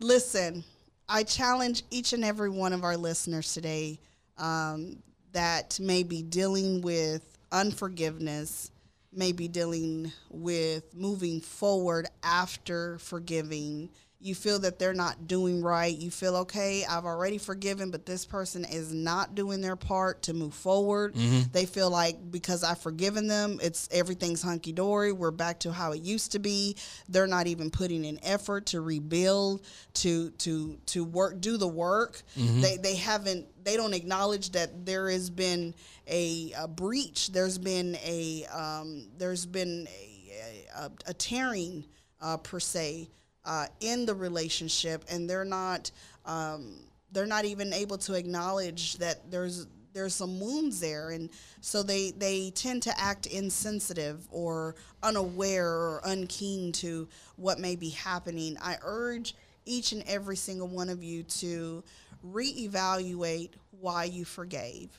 Listen, I challenge each and every one of our listeners today um, that may be dealing with unforgiveness, may be dealing with moving forward after forgiving. You feel that they're not doing right. You feel, okay, I've already forgiven, but this person is not doing their part to move forward. They feel like because I've forgiven them, it's everything's hunky dory. We're back to how it used to be. They're not even putting in effort to rebuild, to to to work, do the work. They they haven't. They don't acknowledge that there has been a, a breach. There's been a um, there's been a, a, a tearing uh, per se uh, in the relationship, and they're not um, they're not even able to acknowledge that there's there's some wounds there, and so they they tend to act insensitive or unaware or unkeen to what may be happening. I urge each and every single one of you to reevaluate why you forgave.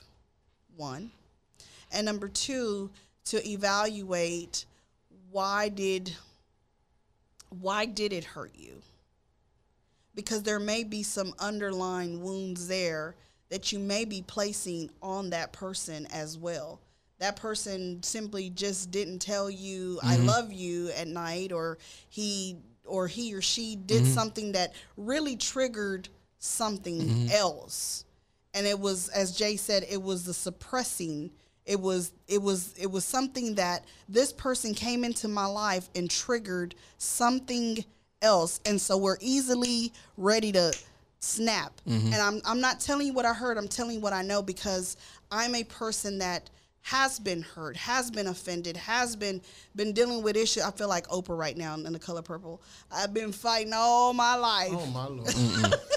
One, and number two, to evaluate why did why did it hurt you? Because there may be some underlying wounds there that you may be placing on that person as well. That person simply just didn't tell you I mm-hmm. love you at night or he or he or she did mm-hmm. something that really triggered something mm-hmm. else. And it was as Jay said it was the suppressing it was it was it was something that this person came into my life and triggered something else. And so we're easily ready to snap. Mm-hmm. And I'm, I'm not telling you what i heard. I'm telling you what i know because i'm a person that has been hurt has been offended has been been dealing with issues i feel like oprah right now in the color purple. I've been fighting all my life. Oh my lord.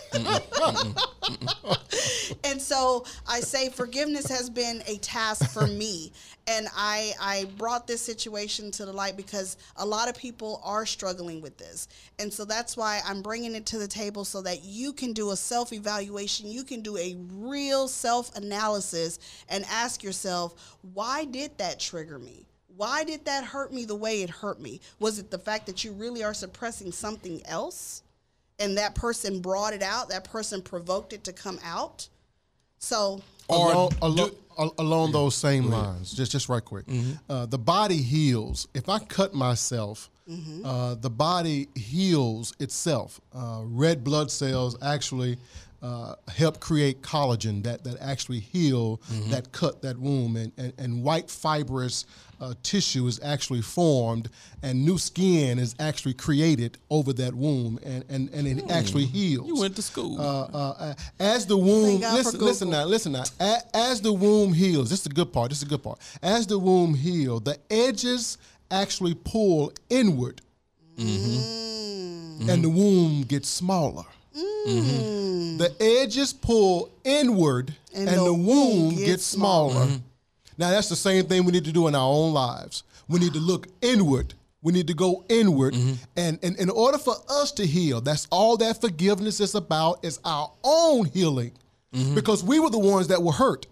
and so I say forgiveness has been a task for me. And I, I brought this situation to the light because a lot of people are struggling with this. And so that's why I'm bringing it to the table so that you can do a self evaluation. You can do a real self analysis and ask yourself, why did that trigger me? Why did that hurt me the way it hurt me? Was it the fact that you really are suppressing something else? And that person brought it out, that person provoked it to come out. So, Or along, do- along, al- along those same lines, just just right quick, uh, the body heals. If I cut myself, uh, the body heals itself. Uh, red blood cells actually uh, help create collagen that that actually heal that cut, that wound, and and, and white fibrous. Uh, tissue is actually formed and new skin is actually created over that wound and, and, and it actually heals. You went to school. Uh, uh, as the womb, listen, listen now, listen now. A, as the womb heals, this is the good part. This is the good part. As the womb heals, the edges actually pull inward, and the womb gets smaller. Mm. The edges pull inward, and, the, womb gets, smaller. Mm-hmm. Now that's the same thing we need to do in our own lives. We need to look inward. We need to go inward, mm-hmm. and, and in order for us to heal, that's all that forgiveness is about. Is our own healing, mm-hmm. because we were the ones that were hurt.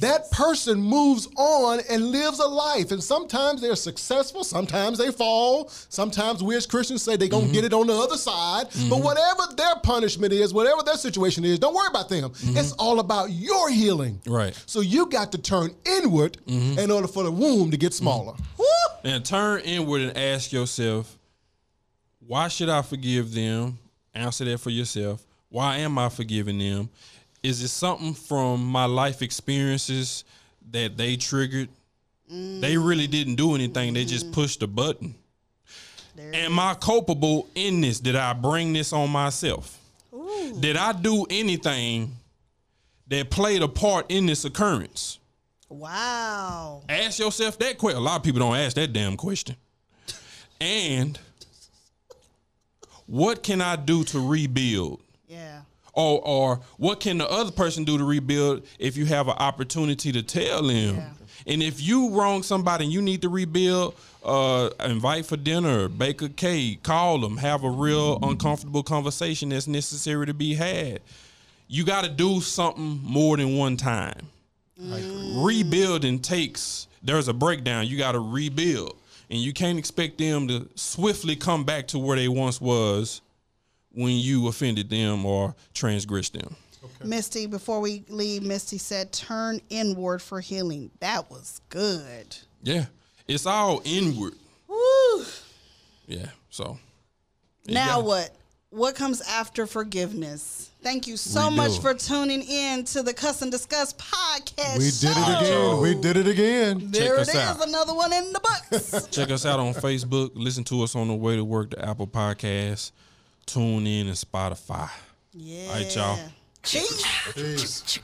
That person moves on and lives a life, and sometimes they're successful, sometimes they fall. Sometimes we as Christians say they're gonna mm-hmm. get it on the other side. But mm-hmm. whatever their punishment is, whatever their situation is, don't worry about them. Mm-hmm. It's all about your healing. Right. So you got to turn inward in order for the womb to get smaller. and turn inward and ask yourself, why should I forgive them? Answer that for yourself. Why am I forgiving them? Is it something from my life experiences that they triggered They really didn't do anything. They just pushed a button. There Am I culpable in this? Did I bring this on myself? Did I do anything that played a part in this occurrence? Wow. Ask yourself that question. A lot of people don't ask that damn question. And what can I do to rebuild? Or, or what can the other person do to rebuild if you have an opportunity to tell them? Yeah. And if you wrong somebody and you need to rebuild, uh, invite for dinner, bake a cake, call them, have a real uncomfortable conversation that's necessary to be had. You got to do something more than one time. Rebuilding takes, there's a breakdown. You got to rebuild. And you can't expect them to swiftly come back to where they once was when you offended them or transgressed them. Misty, before we leave, Misty said, turn inward for healing. That was good. Yeah. It's all inward. Woo. Yeah. So Now gotta- what? What comes after forgiveness? Thank you so Rebuild. much for tuning in to the Cuss and Discuss podcast. We did show. it again. We did it again. There it us is, out. another one in the books. check us out on Facebook. Listen to us on the way to work, the Apple Podcast, TuneIn, and Spotify. yeah. All right, y'all. Peace. Peace.